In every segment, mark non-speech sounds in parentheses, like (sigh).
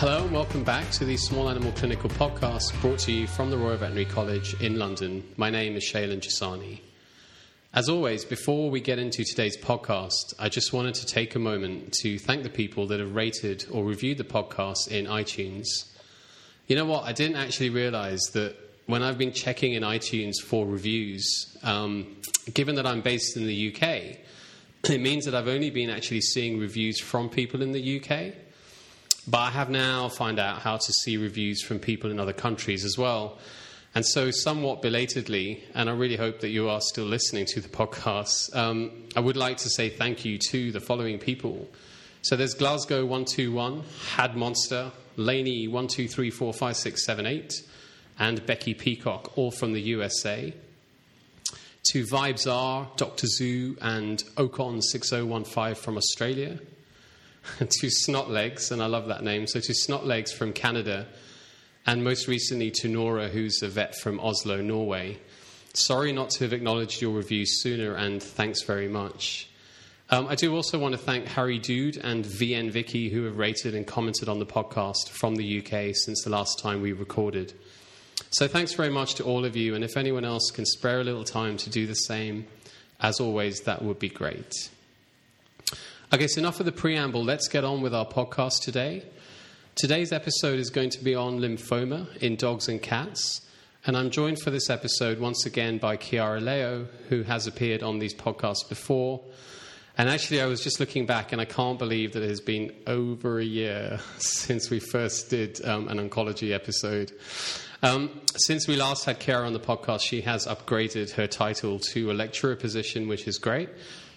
Hello and welcome back to the Small Animal Clinical Podcast brought to you from the Royal Veterinary College in London. My name is Shailen Jasani. As always, before we get into today's podcast, I just wanted to take a moment to thank the people that have rated or reviewed the podcast in iTunes. You know what? I didn't actually realize that when I've been checking in iTunes for reviews, um, given that I'm based in the UK, (clears throat) it means that I've only been actually seeing reviews from people in the UK. But I have now found out how to see reviews from people in other countries as well. And so, somewhat belatedly, and I really hope that you are still listening to the podcast, um, I would like to say thank you to the following people. So there's Glasgow 121, Had Monster, Laney 12345678, and Becky Peacock, all from the USA. To Vibes R, Dr. Zoo, and Ocon6015 from Australia. (laughs) to Snotlegs, and I love that name. So to Snotlegs from Canada and most recently to Nora, who's a vet from Oslo, Norway. Sorry not to have acknowledged your review sooner, and thanks very much. Um, I do also want to thank Harry Dude and VN Vicky, who have rated and commented on the podcast from the UK since the last time we recorded. So thanks very much to all of you, and if anyone else can spare a little time to do the same, as always, that would be great. Okay, so enough of the preamble. Let's get on with our podcast today. Today's episode is going to be on lymphoma in dogs and cats. And I'm joined for this episode once again by Chiara Leo, who has appeared on these podcasts before. And actually, I was just looking back, and I can't believe that it has been over a year (laughs) since we first did um, an oncology episode. Um, since we last had Chiara on the podcast, she has upgraded her title to a lecturer position, which is great.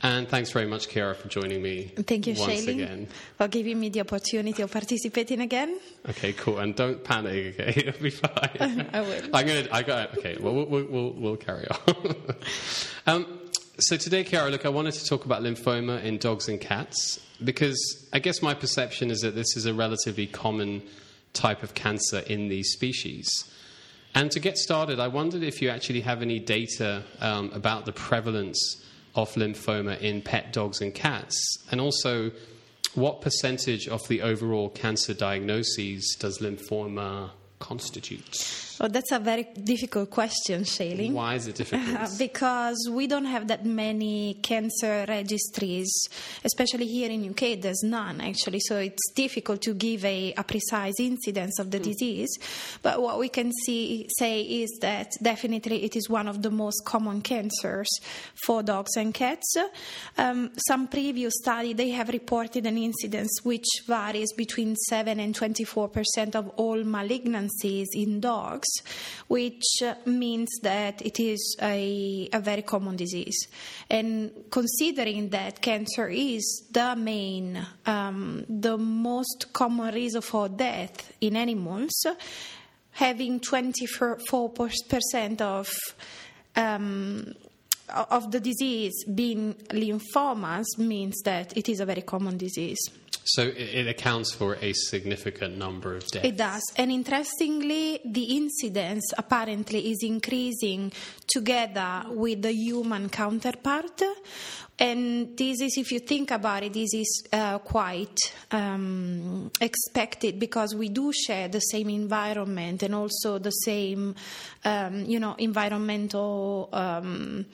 And thanks very much, Chiara, for joining me. Thank you, once again. for giving me the opportunity of participating again. Okay, cool. And don't panic. Okay, (laughs) it'll be fine. (laughs) I will. I'm gonna. I got. Okay. Well, we'll we'll, we'll, carry on. (laughs) um, so today, Chiara, look, I wanted to talk about lymphoma in dogs and cats because I guess my perception is that this is a relatively common type of cancer in these species. And to get started, I wondered if you actually have any data um, about the prevalence of lymphoma in pet dogs and cats, and also what percentage of the overall cancer diagnoses does lymphoma constitute? Oh, that's a very difficult question, Shailen. Why is it difficult? (laughs) because we don't have that many cancer registries, especially here in UK. There's none actually, so it's difficult to give a, a precise incidence of the Hmm. disease. But what we can see say is that definitely it is one of the most common cancers for dogs and cats. Um, some previous study they have reported an incidence which varies between seven and twenty four percent of all malignancies in dogs, which uh, means that it is a, a very common disease. And considering that cancer is the main, um, the most common reason for death in animals, having 24% of um, of the disease being lymphomas means that it is a very common disease. So it, accounts for a significant number of deaths. It does. And interestingly, the incidence apparently is increasing together with the human counterpart. And this is, if you think about it, this is uh, quite um, expected because we do share the same environment and also the same, um, you know, environmental. Um,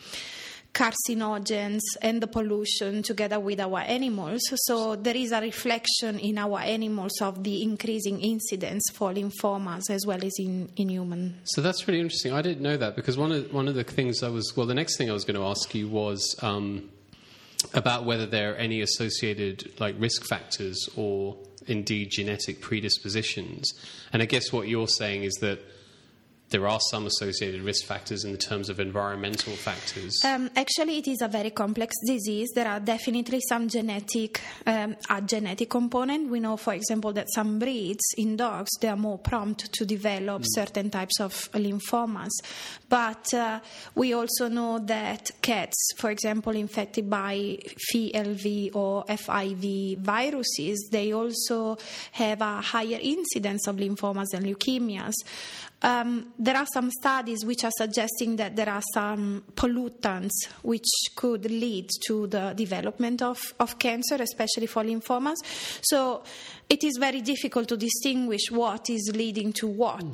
carcinogens and the pollution together with our animals. So there is a reflection in our animals of the increasing incidence for lymphomas as well as in, in humans. So that's really interesting. I didn't know that because one of one of the things I was well, the next thing I was going to ask you was um, about whether there are any associated like risk factors or indeed genetic predispositions. And I guess what you're saying is that there are some associated risk factors in the terms of environmental factors. Um, actually, it is a very complex disease. There are definitely some genetic, um, a genetic component. We know, for example, that some breeds in dogs they are more prompt to develop certain types of lymphomas. But uh, we also know that cats, for example, infected by FELV or FIV viruses, they also have a higher incidence of lymphomas and leukemias. Um, there are some studies which are suggesting that there are some pollutants which could lead to the development of, of cancer, especially for lymphomas. So it is very difficult to distinguish what is leading to what.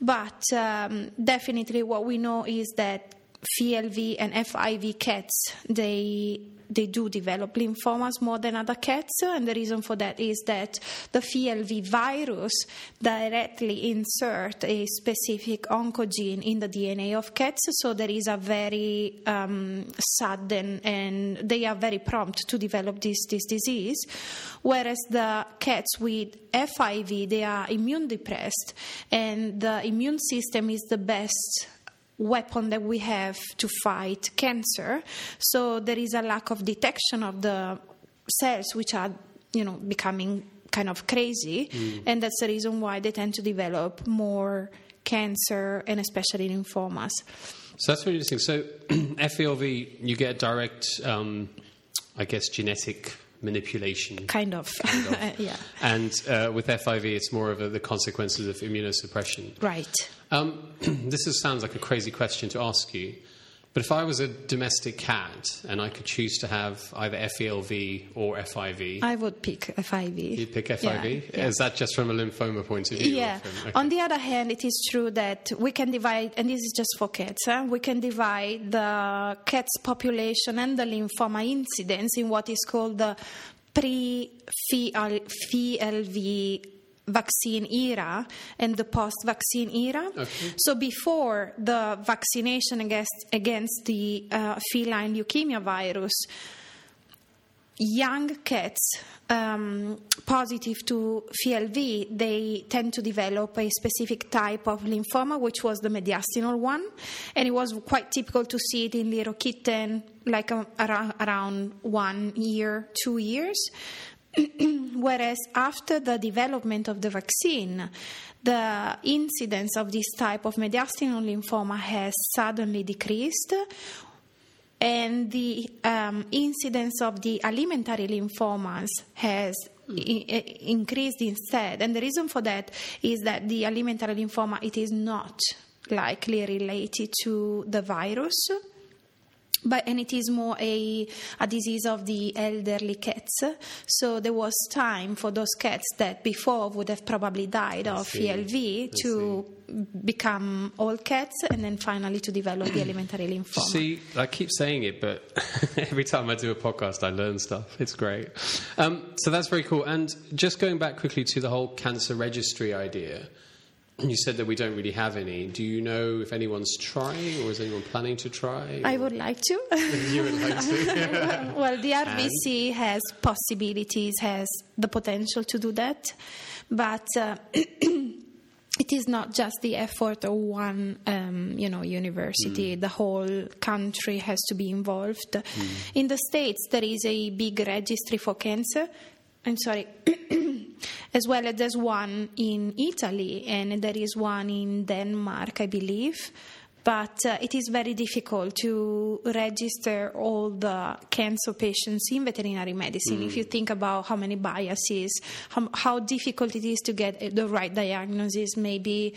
But um, definitely, what we know is that FELV and FIV cats they they do develop lymphomas more than other cats, and the reason for that is that the FELV virus directly insert a specific oncogene in the DNA of cats, so there is a very um, sudden and they are very prompt to develop this, this disease. Whereas the cats with FIV, they are immune depressed, and the immune system is the best weapon that we have to fight cancer. So there is a lack of detection of the cells which are, you know, becoming kind of crazy, mm. and that's the reason why they tend to develop more cancer and especially lymphomas. So that's really interesting. So (clears throat) FELV, you get direct, um, I guess, genetic manipulation. Kind of. Kind of. (laughs) yeah. And uh, with FIV, it's more of a, the consequences of immunosuppression. Right. Um, (clears throat) this is, sounds like a crazy question to ask you, but if I was a domestic cat and I could choose to have either FELV or FIV, I would pick FIV. You'd pick FIV? Yeah, yeah. Is that just from a lymphoma point of view? Yeah. From, okay. On the other hand, it is true that we can divide, and this is just for cats, huh? we can divide the cats population and the lymphoma incidence in what is called the pre-FELV vaccine era and the post vaccine era. Okay. So, before the vaccination against, against the uh, feline leukemia virus, young cats um, positive to FELV, they tend to develop a specific type of lymphoma, which was the mediastinal one, and it was quite typical to see it in little kitten, like um, around, around one year, two years. (clears throat) Whereas after the development of the vaccine, the incidence of this type of mediastinal lymphoma has suddenly decreased, and the um, incidence of the alimentary lymphomas has I- increased instead. And the reason for that is that the alimentary lymphoma it is not likely related to the virus but and it is more a, a disease of the elderly cats. So there was time for those cats that before would have probably died I of see. ELV I to see. become old cats and then finally to develop the alimentary lymphoma. See, I keep saying it, but (laughs) every time I do a podcast, I learn stuff. It's great. Um, so that's very cool. And just going back quickly to the whole cancer registry idea. You said that we don't really have any. Do you know if anyone's trying or is anyone planning to try? I would like to. (laughs) you would like to? (laughs) well, the RVC and? has possibilities, has the potential to do that, but. Uh, (clears throat) it is not just the effort of one, um, you know, university. Mm. The whole country has to be involved. Mm. In the states, there is a big registry for cancer. I'm sorry. (clears throat) as well as there's one in Italy and there is one in Denmark, I believe. But uh, it is very difficult to register all the cancer patients in veterinary medicine. Mm. If you think about how many biases, how, how, difficult it is to get the right diagnosis, maybe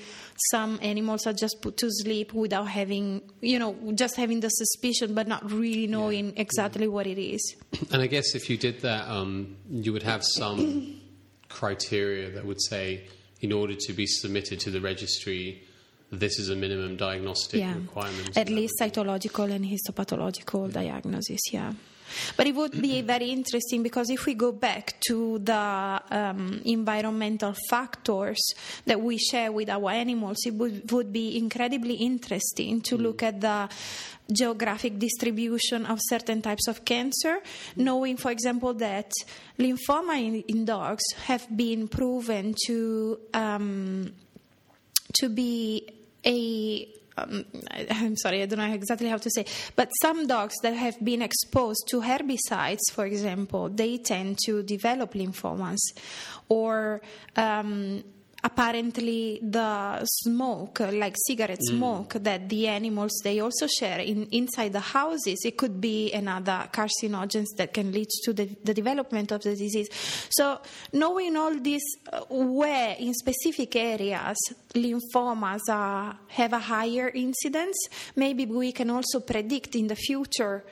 some animals are just put to sleep without having, you know, just having the suspicion but not really knowing yeah. exactly yeah. what it is. (clears throat) And I guess if you did that, um, you would have some (coughs) criteria that would say, in order to be submitted to the registry, this is a minimum diagnostic yeah. requirement. At least cytological and histopathological yeah. diagnosis, yeah. But it would be very interesting because if we go back to the um, environmental factors that we share with our animals, it would, would be incredibly interesting to mm. look at the geographic distribution of certain types of cancer, knowing, for example, that lymphoma in, in dogs have been proven to um, to be a um, I'm sorry, I don't know exactly how to say, but some dogs that have been exposed to herbicides, for example, they tend to develop lymphomas, or um, apparently the smoke like cigarette mm. smoke that the animals they also share in, inside the houses. It could be another carcinogens that can lead to the, the development of the disease. So knowing all this uh, where in specific areas lymphomas are, have a higher incidence maybe we can also predict in the future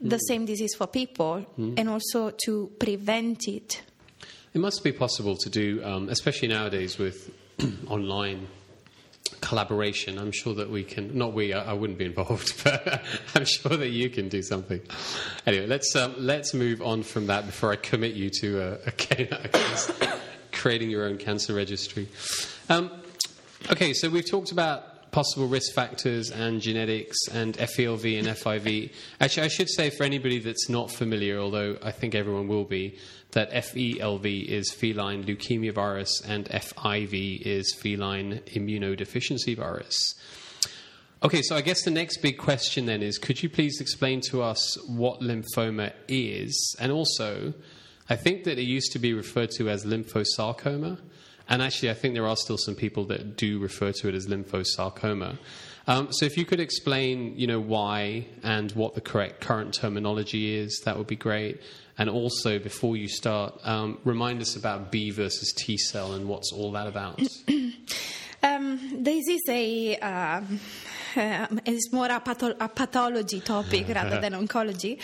the mm. same disease for people mm. and also to prevent it It must be possible to do, um, especially nowadays with (clears throat) online collaboration. I'm sure that we can. Not we. I, I wouldn't be involved, (laughs) but I'm sure that you can do something. Anyway, let's um, let's move on from that before I commit you to a, a, (laughs) creating your own cancer registry. Um, okay, so we've talked about possible risk factors and genetics and FELV and FIV. Actually, I should say for anybody that's not familiar, although I think everyone will be, that FELV is feline leukemia virus and FIV is feline immunodeficiency virus. Okay, so I guess the next big question then is could you please explain to us what lymphoma is? And also, I think that it used to be referred to as lymphosarcoma. And actually, I think there are still some people that do refer to it as lymphosarcoma. Um, so, if you could explain, you know, why and what the correct current terminology is, that would be great. And also, before you start, um, remind us about B versus T cell and what's all that about. (clears throat) Um, this is a um, um, it's more a, patho- a pathology topic rather than oncology.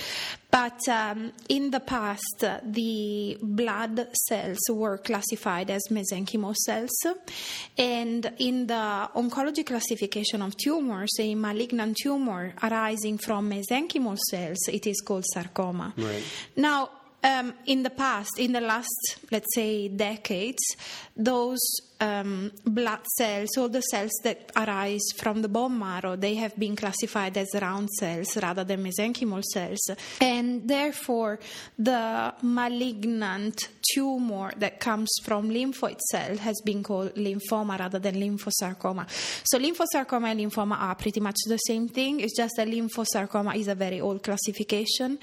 But um, in the past, the blood cells were classified as mesenchymal cells, and in the oncology classification of tumors, a malignant tumor arising from mesenchymal cells, it is called sarcoma. Right. Now, um, in the past, in the last, let's say, decades, those um, blood cells, all the cells that arise from the bone marrow, they have been classified as round cells rather than mesenchymal cells. And therefore, the malignant tumor that comes from lymphoid cell has been called lymphoma rather than lymphosarcoma. So, lymphosarcoma and lymphoma are pretty much the same thing. It's just that lymphosarcoma is a very old classification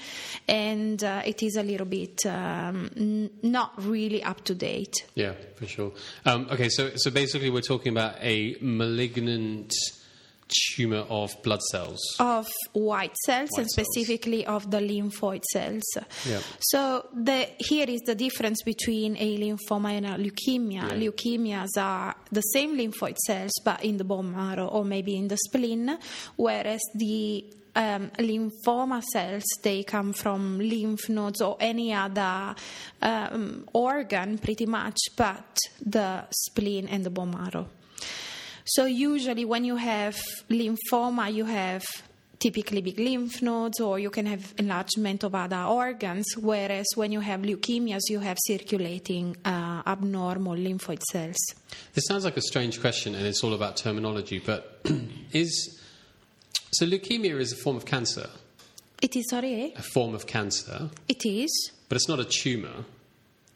and uh, it is a little bit um, not really up to date. Yeah, for sure. Um, okay, so so basically, we're talking about a malignant tumor of blood cells. of white cells White and cells. specifically of the lymphoid cells. Yeah. So the, here is the difference between a lymphoma and a leukemia. Yeah. Leukemias are the same lymphoid cells but in the bone marrow or maybe in the spleen, whereas the um, lymphoma cells they come from lymph nodes or any other um, organ pretty much but the spleen and the bone marrow so usually when you have lymphoma, you have typically big lymph nodes or you can have enlargement of other organs, whereas when you have leukemias, you have circulating uh, abnormal lymphoid cells. This sounds like a strange question, and it's all about terminology. But (clears throat) is so leukemia is a form of cancer, It is, sorry, eh? a form of cancer, it is. but it's not a tumor.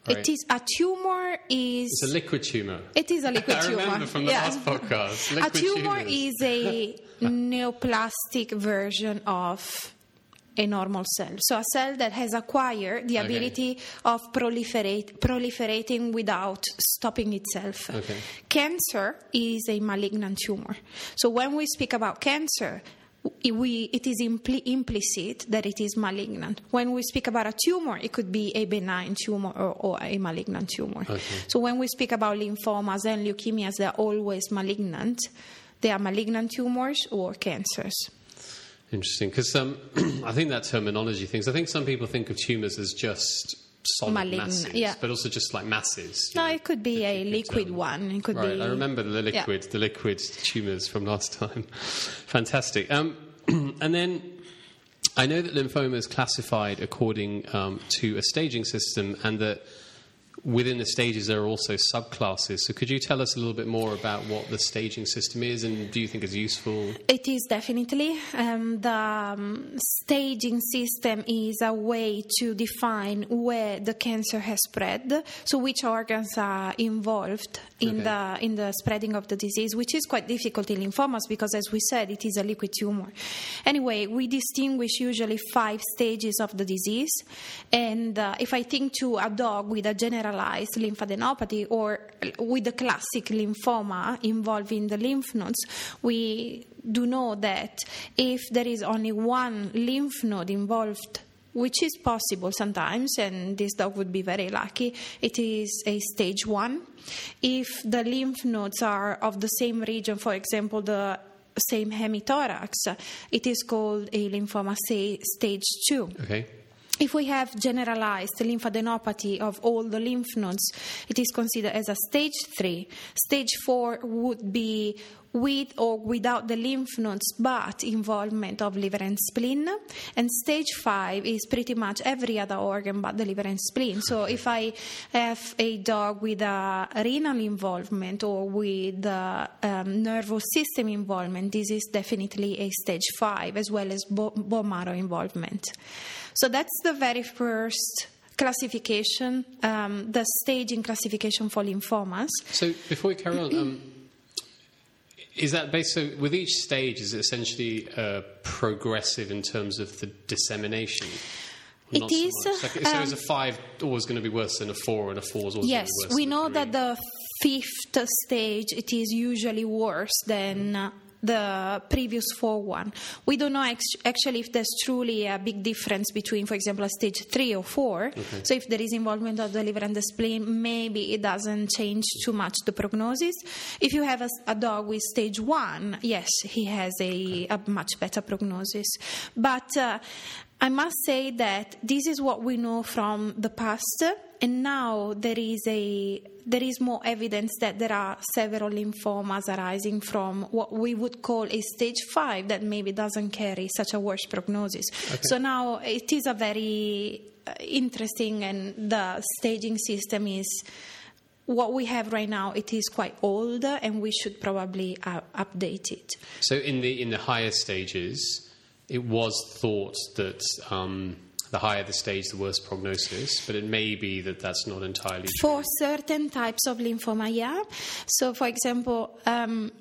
Right? It is a tumor is It's a liquid tumor. It is a liquid (laughs) tumor. I remember from the Yeah. last podcast. a tumor tumors. is a neoplastic version of a normal cell. So a cell that has acquired the Okay. ability of proliferate, proliferating without stopping itself. Okay. Cancer is a malignant tumor. So when we speak about cancer, we, it is impli- implicit that it is malignant. When we speak about a tumor, it could be a benign tumor or, or a malignant tumor. Okay. So when we speak about lymphomas and leukemias, they're always malignant. They are malignant tumors or cancers. Interesting, because um, (clears throat) I think that terminology things. I think some people think of tumors as just solid Malignant, masses, yeah. but also just like masses. No, know. it could be a liquid um, one. It could Right, be. I remember the Yeah. liquid, the liquid tumors from last (laughs) time. Fantastic. Um, (clears throat) and then I know that lymphoma is classified according um, to a staging system, and that within the stages there are also subclasses. So could you tell us a little bit more about what the staging system is, and do you think is useful? It is definitely. Um, the um, staging system is a way to define where the cancer has spread, so which organs are involved in Okay. the in the spreading of the disease, which is quite difficult in lymphomas because, as we said, it is a liquid tumor. Anyway, we distinguish usually five stages of the disease, and uh, if I think to a dog with a general generalized lymphadenopathy or with the classic lymphoma involving the lymph nodes, we do know that if there is only one lymph node involved which is possible sometimes, and this dog would be very lucky. It is a stage one. If the lymph nodes are of the same region, for example, the same hemithorax, it is called a lymphoma stage two. Okay. If we have generalized lymphadenopathy of all the lymph nodes, it is considered as a stage 3. Stage 4 would be with or without the lymph nodes but involvement of liver and spleen. And stage 5 is pretty much every other organ but the liver and spleen. So if I have a dog with a renal involvement or with a um, nervous system involvement, this is definitely a stage 5 as well as bo- bone marrow involvement. So that's the very first classification, um, the staging classification for lymphomas. So before we carry on, um, is that based so with each stage is it essentially uh, progressive in terms of the dissemination? It Not so is, much. Like, so um, is a five always going to be worse than a four, and a four is always Yes, going to be worse Yes, we know that the fifth stage it is usually worse than uh, the previous four one. We don't know act- actually if there's truly a big difference between, for example, a stage three or four. So if there is involvement of the liver and the spleen, maybe it doesn't change too much the prognosis. If you have a, a dog with stage one, yes, he has a, a much better prognosis. But uh, I must say that this is what we know from the past, and now there is a there is more evidence that there are several lymphomas arising from what we would call a stage five that maybe doesn't carry such a worse prognosis. So now it is a very uh, interesting, and the staging system is what we have right now. It is quite old, and we should probably uh, update it. So in the in the higher stages, it was thought that um, the higher the stage, the worse prognosis. But it may be that that's not entirely true. For certain types of lymphoma, yeah. So, for example, um,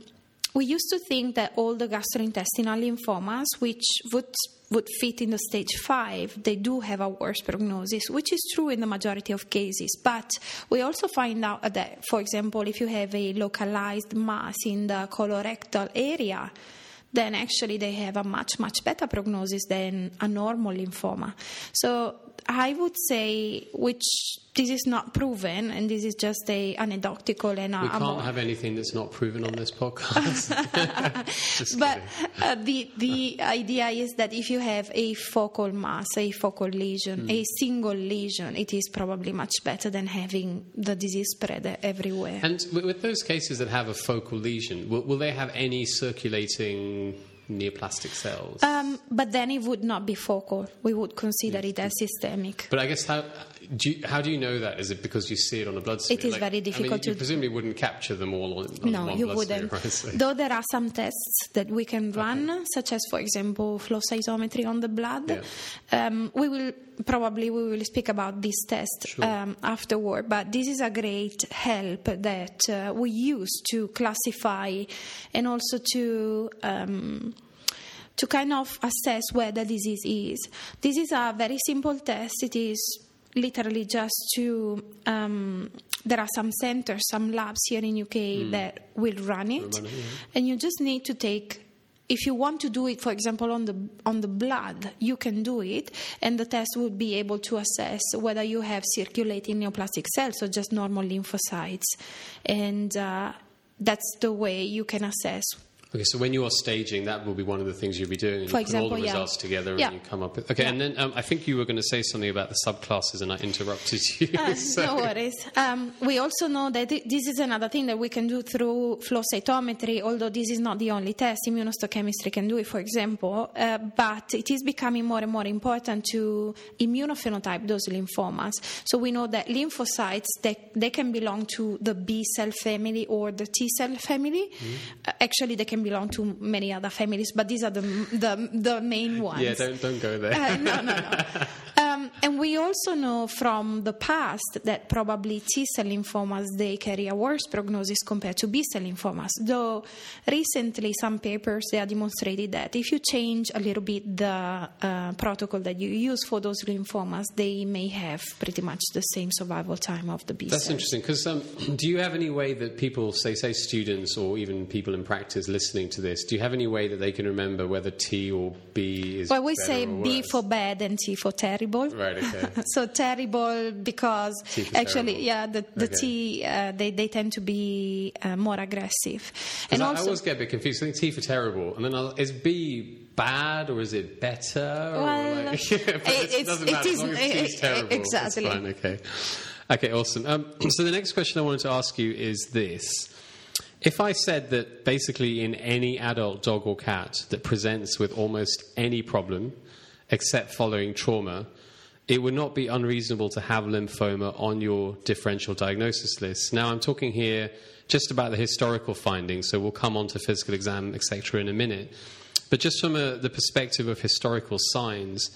we used to think that all the gastrointestinal lymphomas, which would would fit in the stage five, they do have a worse prognosis, which is true in the majority of cases. But we also find out that, for example, if you have a localized mass in the colorectal area, then actually they have a much much better prognosis than a normal lymphoma. So I would say, which this is not proven, and this is just a anecdotal and a, We can't more- have anything that's not proven on this podcast. (laughs) But uh, the the idea is that if you have a focal mass, a focal lesion, a single lesion, it is probably much better than having the disease spread everywhere. And with with those cases that have a focal lesion, will, will they have any circulating neoplastic cells? Um, but then it would not be focal. We would consider it as systemic. but I guess how do you, how do you know that? Is it because you see it on a blood smear? It is very difficult I mean, you to- presumably wouldn't capture them all on, on No, you wouldn't. (laughs) right? So- Though there are some tests that we can run, such as, for example, flow cytometry on the blood. Yeah. Um, we will probably we will speak about this test Sure. um, afterward. But this is a great help that uh, we use to classify and also to. Um, to kind of assess where the disease is. This is a very simple test. It is literally just to um, there are some centers, some labs here in UK that will run it, run it, yeah. and you just need to take. If you want to do it, for example, on the on the blood, you can do it, and the test would be able to assess whether you have circulating neoplastic cells or just normal lymphocytes, and uh, that's the way you can assess Okay, so when you are staging, that will be one of the things you'll be doing. And For you put all the example, yeah. results together Yeah. and you come up with. Okay, Yeah. and then um, I think you were going to say something about the subclasses, and I interrupted (laughs) you. Uh, so- No worries. Um, we also know that thi- this is another thing that we can do through flow cytometry, although this is not the only test. Immunohistochemistry can do it, for example, uh, but it is becoming more and more important to immunophenotype those lymphomas. So we know that lymphocytes they, they can belong to the B cell family or the T cell family. Uh, actually, they can belong to many other families, but these are the the, the main ones. yeah, don't don't go there. Uh, no, no, no. (laughs) Um, and we also know from the past that probably T cell lymphomas they carry a worse prognosis compared to B cell lymphomas. Though recently some papers they have demonstrated that if you change a little bit the uh, protocol that you use for those lymphomas, they may have pretty much the same survival time of the B cell. That's cells. interesting because um, (clears throat) do you have any way that people, say, say students or even people in practice listening to this, do you have any way that they can remember whether T or B is? Well, we say B for bad and T for terrible. Right. Okay. (laughs) so terrible because actually, terrible. yeah, the, the Okay. T uh, they they tend to be uh, more aggressive. and I, I always get a bit confused. I think T for terrible, and then I'll, is B bad or is it better? or Well, like, (laughs) it- it, it's- doesn't it matter. as long as terrible. it's exactly. fine, okay. Okay. Awesome. Um, (clears throat) so the next question I wanted to ask you is this. If I said that basically in any adult dog or cat that presents with almost any problem except following trauma, it would not be unreasonable to have lymphoma on your differential diagnosis list. Now, I'm talking here just about the historical findings, so we'll come on to physical exam, etc., in a minute. But just from a, the perspective of historical signs,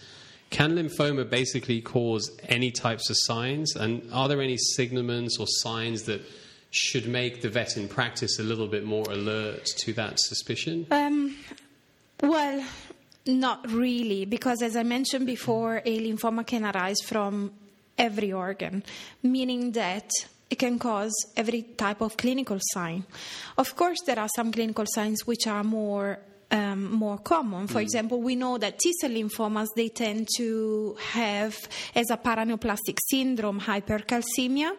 can lymphoma basically cause any types of signs? And are there any signaments or signs that should make the vet in practice a little bit more alert to that suspicion? Um, well, not really, because as I mentioned before, a lymphoma can arise from every organ, meaning that it can cause every type of clinical sign. Of course, there are some clinical signs which are more um, more common. For example, we know that T cell lymphomas they tend to have as a paraneoplastic syndrome hypercalcemia.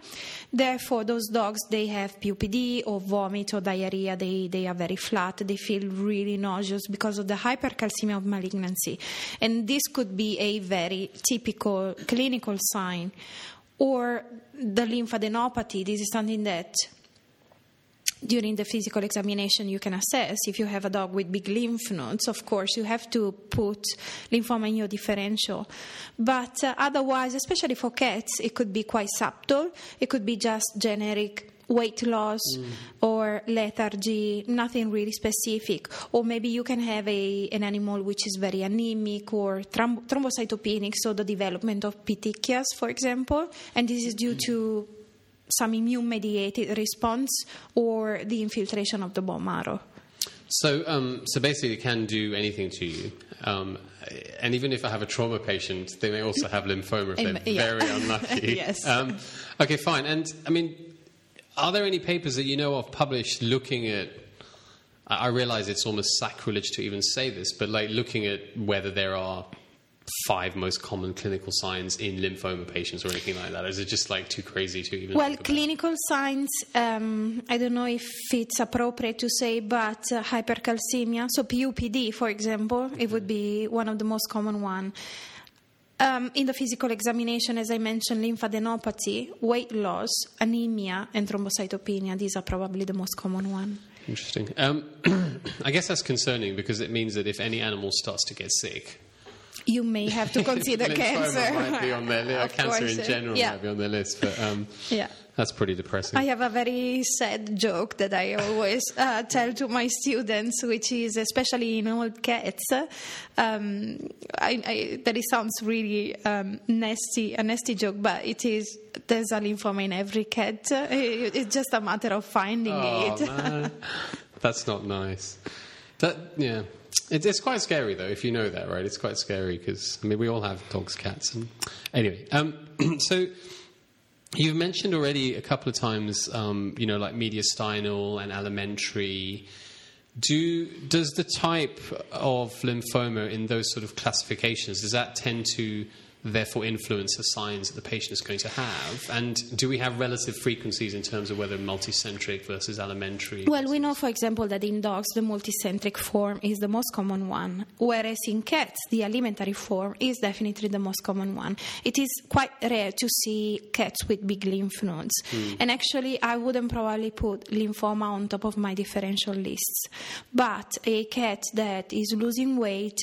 Therefore, those dogs they have PUPD or vomit or diarrhea. They they are very flat. They feel really nauseous because of the hypercalcemia of malignancy, and this could be a very typical clinical sign. Or the lymphadenopathy. This is something that during the physical examination you can assess if you have a dog with big lymph nodes. Of course you have to put lymphoma in your differential. But uh, otherwise especially for cats it could be quite subtle. It could be just generic weight loss or lethargy nothing really specific. Or maybe you can have a, an animal which is very anemic or thromb- thrombocytopenic so the development of petechias for example. And this is due to some immune mediated response or the infiltration of the bone marrow. So, um, so basically, it can do anything to you. Um, and even if I have a trauma patient, they may also have lymphoma if they're yeah. very unlucky. (laughs) Yes. Um, okay, fine. And I mean, are there any papers that you know of published looking at? I I realize it's almost sacrilege to even say this, but like looking at whether there are five most common clinical signs in lymphoma patients or anything like that? Is it just like too crazy to even? Well, clinical signs, um, I don't know if it's appropriate to say, but uh, hypercalcemia, so PUPD, for example, it would be one of the most common one. Um, in the physical examination, as I mentioned, lymphadenopathy, weight loss, anemia, and thrombocytopenia. These are probably the most common one. Interesting. Um, (clears throat) I guess that's concerning because it means that if any animal starts to get sick, You may have to (laughs) consider cancer. might be on their list. (laughs) Cancer course, in uh, general yeah. might be on their list, but um, Yeah. that's pretty depressing. I have a very sad joke that I always uh, tell to my students, which is especially in old cats. Um, I, I, that it sounds really um, nasty, a nasty joke, but it is. There's a lymphoma in every cat. It- It's just a matter of finding oh, it. (laughs) That's not nice. That yeah. It, it's quite scary though, if you know that, right? It's quite scary because I mean we all have dogs, cats, and anyway. Um, (clears throat) so you've mentioned already a couple of times, um, you know, like mediastinal and alimentary. Do does the type of lymphoma in those sort of classifications does that tend to therefore influence the signs that the patient is going to have? And do we have relative frequencies in terms of whether multicentric versus alimentary? Well, we know, for example, that in dogs the multicentric form is the most common one, whereas in cats the alimentary form is definitely the most common one. It is quite rare to see cats with big lymph nodes, hmm. and actually, I wouldn't probably put lymphoma on top of my differential lists. But a cat that is losing weight,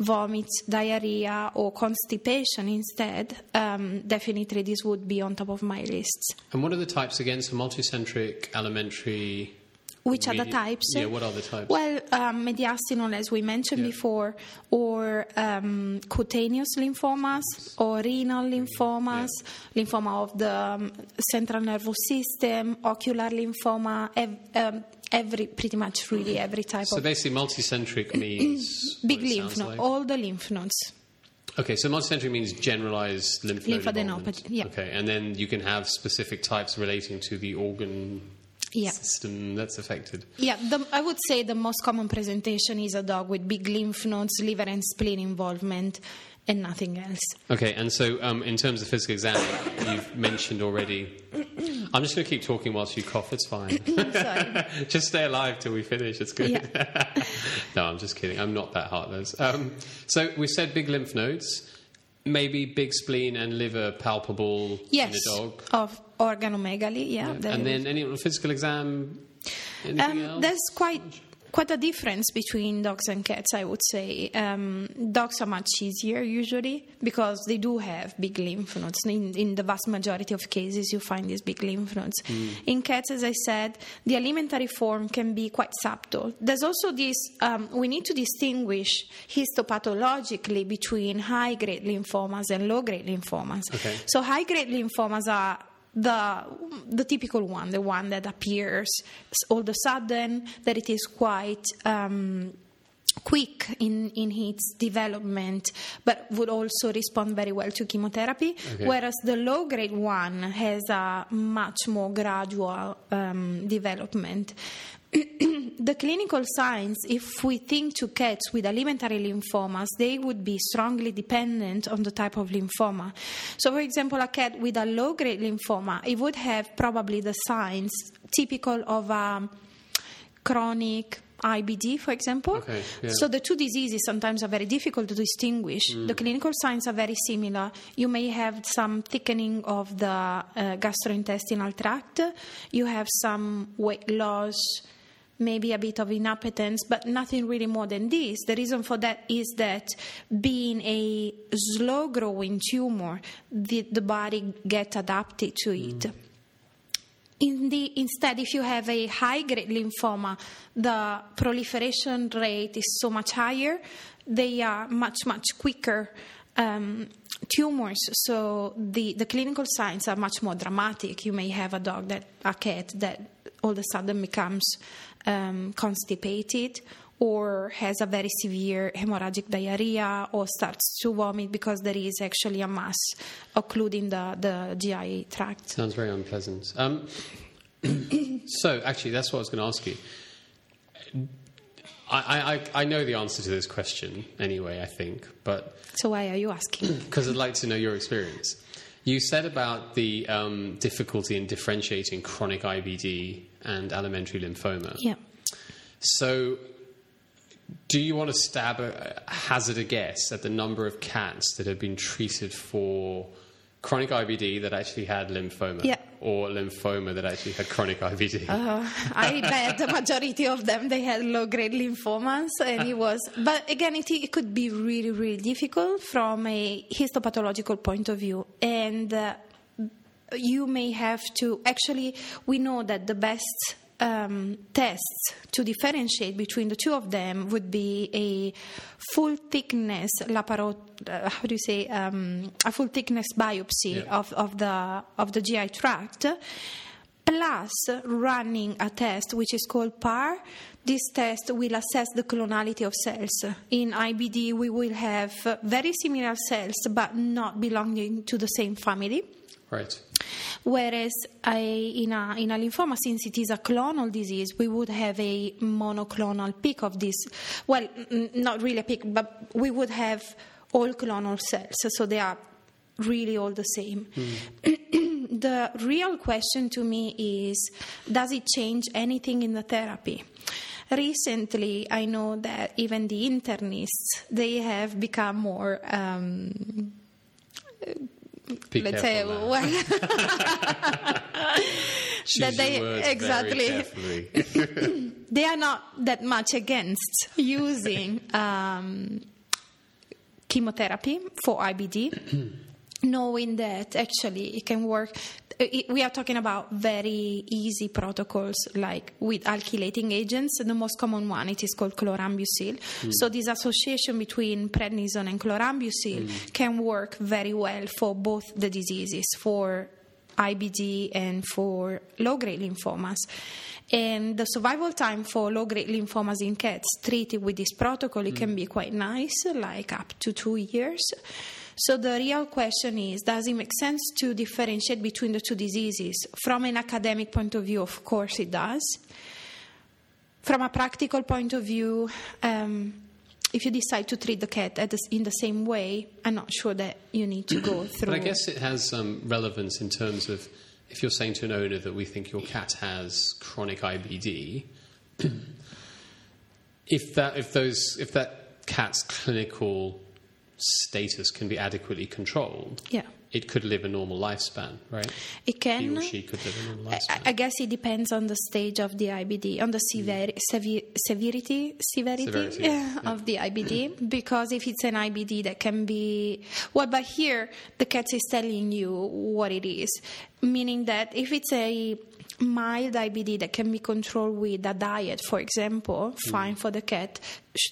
vomits, diarrhea, or constipation instead, um, definitely this would be on top of my lists. And what are the types again? So multicentric, alimentary. Which are the types? Yeah, what are the types? Well, um, mediastinal, as we mentioned Yeah. before, or um, cutaneous lymphomas, or renal lymphomas, lymphoma of the um, central nervous system, ocular lymphoma, ev- um, every pretty much really every type so of So basically, multicentric (clears throat) means big lymph node, like. all the lymph nodes. Okay, so multicentric means generalized lymph node Lymphadenopathy, yeah. Okay, and then you can have specific types relating to the organ Yeah. system that's affected. Yeah, the, I would say the most common presentation is a dog with big lymph nodes, liver and spleen involvement, and nothing else. Okay, and so um, in terms of physical exam, you've mentioned already. (clears throat) I'm just going to keep talking whilst you cough. It's fine. (laughs) (laughs) Just stay alive till we finish. It's good. Yeah. (laughs) no, I'm just kidding. I'm not that heartless. Um, so we said big lymph nodes, maybe big spleen and liver palpable Yes, in a dog. of organomegaly. Yeah, there and then any physical exam. Um, there's quite quite a difference between dogs and cats, I would say. Um, dogs are much easier usually because they do have big lymph nodes. In, in the vast majority of cases, you find these big lymph nodes. In cats, as I said, the alimentary form can be quite subtle. There's also this, um, we need to distinguish histopathologically between high grade lymphomas and low grade lymphomas. Okay. So high grade lymphomas are the the typical one, the one that appears all of a sudden, that it is quite um, quick in, in its development, but would also respond very well to chemotherapy. Okay. Whereas the low grade one has a much more gradual um, development. (clears throat) the clinical signs, if we think to cats with alimentary lymphomas, they would be strongly dependent on the type of lymphoma. So, for example, a cat with a low grade lymphoma, it would have probably the signs typical of a chronic IBD, for example. Okay, yeah. So the two diseases sometimes are very difficult to distinguish. The clinical signs are very similar. You may have some thickening of the uh, gastrointestinal tract. You have some weight loss, maybe a bit of inappetence, but nothing really more than this. The reason for that is that being a slow growing tumor, the, the body gets adapted to it. In the, instead, if you have a high grade lymphoma, the proliferation rate is so much higher. They are much, much quicker um, tumors, so the, the clinical signs are much more dramatic. You may have a dog that, a cat that all of a sudden becomes um, constipated or has a very severe hemorrhagic diarrhea or starts to vomit because there is actually a mass occluding the, the GI tract. Sounds very unpleasant. Um, (clears throat) so, actually, that's what I was going to ask you. I, I, I know the answer to this question anyway, I think, but So why are you asking? (clears throat) because I'd like to know your experience. You said about the um, difficulty in differentiating chronic IBD and alimentary lymphoma. yeah. So, do you want to stab a, hazard a guess at the number of cats that have been treated for chronic IBD that actually had lymphoma? Yeah. Or lymphoma that actually had chronic IBD? Uh, I (laughs) bet the majority of them they had low grade lymphomas, and it was. But again, it, it could be really, really difficult from a histopathological point of view, and uh, you may have to. Actually, we know that the best um, tests to differentiate between the two of them would be a full thickness laparot, uh, how do you say, um, a full thickness biopsy Yeah. of, of the of the GI tract, plus running a test which is called PARR. This test will assess the clonality of cells. In IBD, we will have very similar cells but not belonging to the same family. Right. Whereas a, in, a, in a lymphoma, since it is a clonal disease, we would have a monoclonal peak of this. Well, n- not really a peak, but we would have all clonal cells, so they are really all the same. (clears throat) the real question to me is does it change anything in the therapy? Recently, I know that even the internists they have become more um, Be let's say well (laughs) that they- exactly. (laughs) They are not that much against using (laughs) um, chemotherapy for IBD, (clears throat) knowing that actually it can work. Uh, i- we are talking about very easy protocols like with alkylating agents. The most common one it is called chlorambucil. Mm. So this association between prednisone and chlorambucil mm. can work very well for both the diseases for IBD and for low grade lymphomas. And the survival time for low grade lymphomas in cats treated with this protocol it mm. can be quite nice, like up to two years. So the real question is does it make sense to differentiate between the two diseases? From an academic point of view, of course it does. From a practical point of view, um, if you decide to treat the cat at the, in the same way, I'm not sure that you need to go through. But I guess it has um, relevance in terms of if you're saying to an owner that we think your cat has chronic IBD, (clears throat) if that if those if that cat's clinical status can be adequately controlled, Yeah. it could live a normal lifespan, right? It can. He or she could live a normal I, lifespan. I guess it depends on the stage of the IBD, on the sever- mm. sevi- severity, severity, Severity, yeah, yeah. of the IBD. (clears throat) Because if it's an IBD that can be well, but here the cat is telling you what it is, meaning that if it's a mild IBD that can be controlled with a diet, for example, Mm. fine for the cat.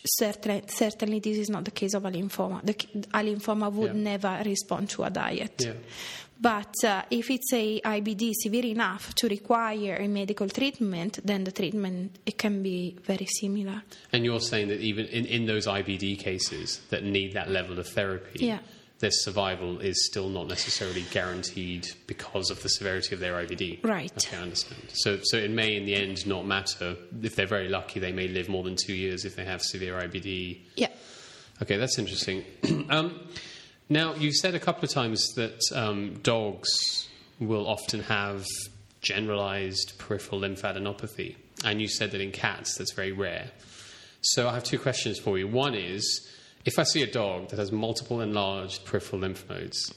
Certainly, certainly, this is not the case of a lymphoma. The, a lymphoma would Yeah. never respond to a diet. Yeah. But uh, if it's a IBD severe enough to require a medical treatment, then the treatment it can be very similar. And you're saying that even in, in those IBD cases that need that level of therapy, Yeah. Their survival is still not necessarily guaranteed because of the severity of their IBD. Right. Okay, I understand. So, so it may in the end not matter. If they're very lucky, they may live more than two years if they have severe IBD. Yeah. Okay, that's interesting. (clears throat) um, now, you've said a couple of times that um, dogs will often have generalized peripheral lymphadenopathy, and you said that in cats that's very rare. So, I have two questions for you. One is if I see a dog that has multiple enlarged peripheral lymph nodes,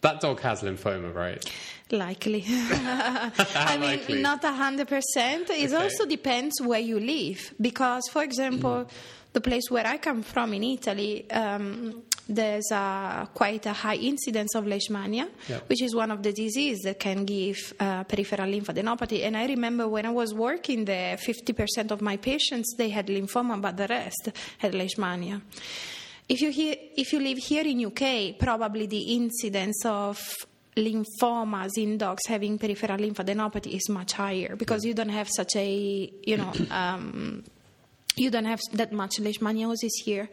that dog has lymphoma, right? Likely. (laughs) (laughs) I mean, Likely. not a hundred percent. It Okay. also depends where you live, because, for example, the place where I come from in Italy, um, there's a, quite a high incidence of leishmania, Yeah. which is one of the diseases that can give uh, peripheral lymphadenopathy. And I remember when I was working there, 50% of my patients they had lymphoma, but the rest had leishmania. If you hear, if you live here in UK, probably the incidence of lymphomas in dogs having peripheral lymphadenopathy is much higher because you don't have such a you know (clears throat) um, you don't have that much leishmaniosis here.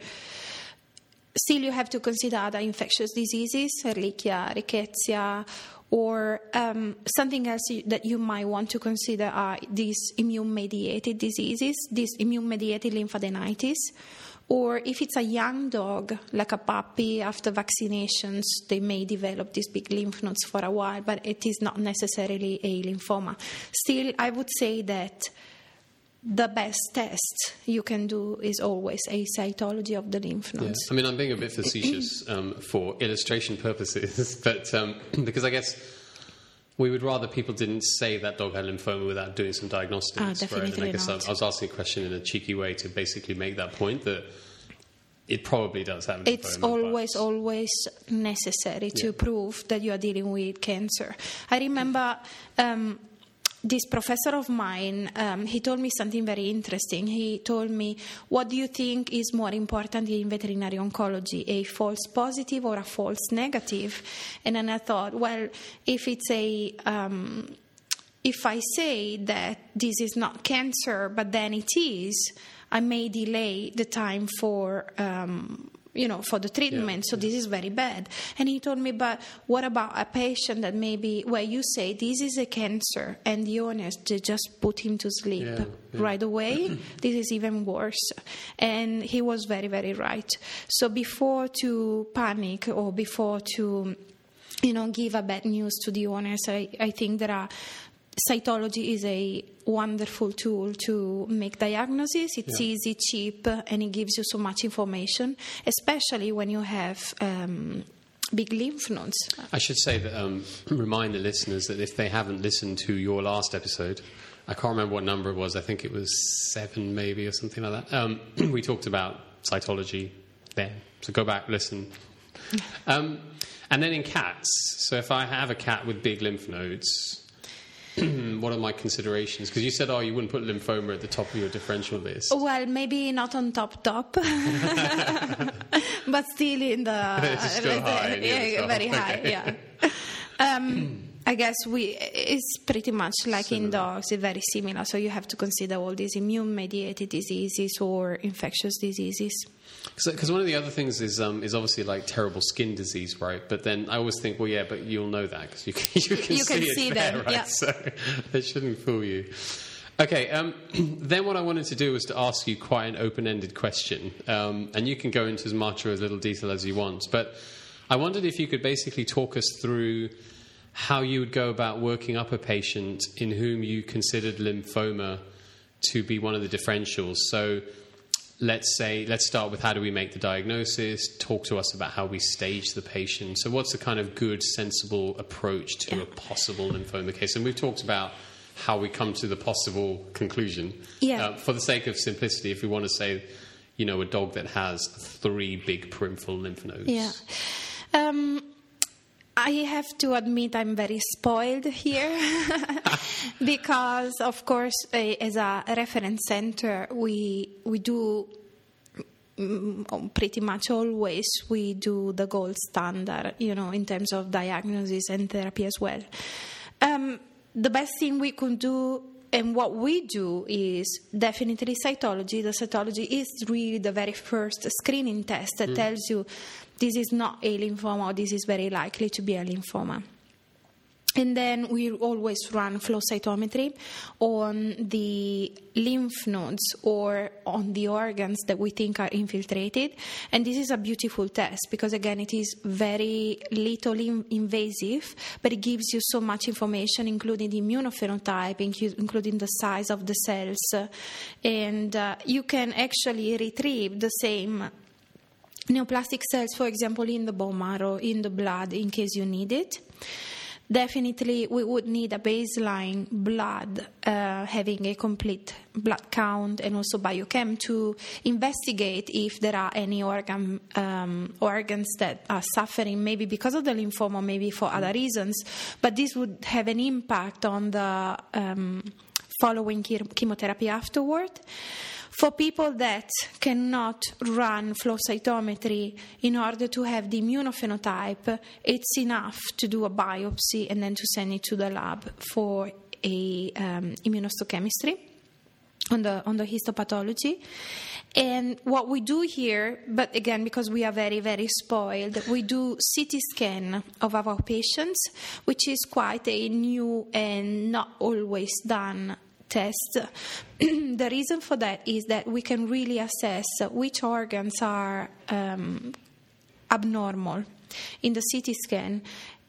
Still, you have to consider other infectious diseases, Ehrlichia, Rickettsia, or um, something else that you might want to consider are these immune-mediated diseases, these immune-mediated lymphadenitis, or if it's a young dog, like a puppy after vaccinations, they may develop these big lymph nodes for a while, but it is not necessarily a lymphoma. Still, I would say that the best test you can do is always a cytology of the lymph Yeah. nodes. I mean, I'm being a bit facetious um, for illustration purposes, (laughs) but um, (clears throat) because I guess we would rather people didn't say that dog had lymphoma without doing some diagnostics. Ah, right? And I definitely guess I, not. I was asking a question in a cheeky way to basically make that point that it probably does have lymphoma. It's always, always necessary to Yeah. prove that you are dealing with cancer. I remember um, this professor of mine, um, he told me something very interesting. He told me, What do you think is more important in veterinary oncology, a false positive or a false negative? And then I thought, well, if it's a. Um, if I say that this is not cancer, but then it is, I may delay the time for. Um, you know, for the treatment, so this is very bad. And he told me, but what about a patient that maybe where you say this is a cancer, and the owners they just put him to sleep Yeah, yeah. right away? (clears throat) this is even worse. And he was very, very right. So before to panic or before to you know, give a bad news to the owners. I, I think there are cytology is a wonderful tool to make diagnosis. It's Yeah. easy, cheap, and it gives you so much information, especially when you have um, big lymph nodes. I should say that um, (clears throat) remind the listeners that if they haven't listened to your last episode, I can't remember what number it was. I think it was seven, maybe, or something like that. Um, (clears throat) we talked about cytology then, so go back, listen. (laughs) um, and then in cats, so if I have a cat with big lymph nodes, (clears throat) what are my considerations? Because you said, oh, you wouldn't put lymphoma at the top of your differential list. Well, maybe not on top top, (laughs) but still in the (laughs) still high, yeah, yeah, very high. (laughs) okay. Yeah. Um, I guess we it's pretty much like in Similar. dogs, it's very similar. So you have to consider all these immune-mediated diseases or infectious diseases. Because one of the other things is um, is obviously like terrible skin disease, right? But then I always think, well, yeah, but you'll know that because (laughs) you can, you can You see can it see there, them, right? yeah. So (laughs) it shouldn't fool you. Okay, um, (clears throat) then what I wanted to do was to ask you quite an open-ended question, um, and you can go into as much or as little detail as you want. But I wondered if you could basically talk us through how you would go about working up a patient in whom you considered lymphoma to be one of the differentials. So let's say let's start with how do we make the diagnosis talk to us about how we stage the patient so what's the kind of good sensible approach to Yeah. a possible lymphoma case and we've talked about how we come to the possible conclusion Yeah. Uh, for the sake of simplicity if we want to say you know a dog that has three big peripheral lymph nodes Yeah. Um, I have to admit I'm very spoiled here (laughs) because, of course, as a reference center, we we do mm, pretty much always we do the gold standard, you know, in terms of diagnosis and therapy as well. Um, the best thing we could do and what we do is definitely cytology. The cytology is really the very first screening test that mm. tells you this is not a lymphoma or this is very likely to be a lymphoma. And then we always run flow cytometry on the lymph nodes or on the organs that we think are infiltrated. And this is a beautiful test because, again, it is very little in- invasive, but it gives you so much information, including the immunophenotype, including the size of the cells. And uh, you can actually retrieve the same neoplastic cells, for example, in the bone marrow, in the blood, in case you need it. Definitely, we would need a baseline blood, uh, having a complete blood count and also biochem to investigate if there are any organ um, organs that are suffering, maybe because of the lymphoma, maybe for other reasons. But this would have an impact on the um, following chemotherapy afterward. For people that cannot run flow cytometry in order to have the immunophenotype, it's enough to do a biopsy and then to send it to the lab for a um, immunohistochemistry on the on the histopathology. And what we do here, but again, because we are very, very spoiled, we do CT scan of our patients, which is quite a new and not always done test. (clears throat) the reason for that is that we can really assess which organs are um, abnormal in the CT scan.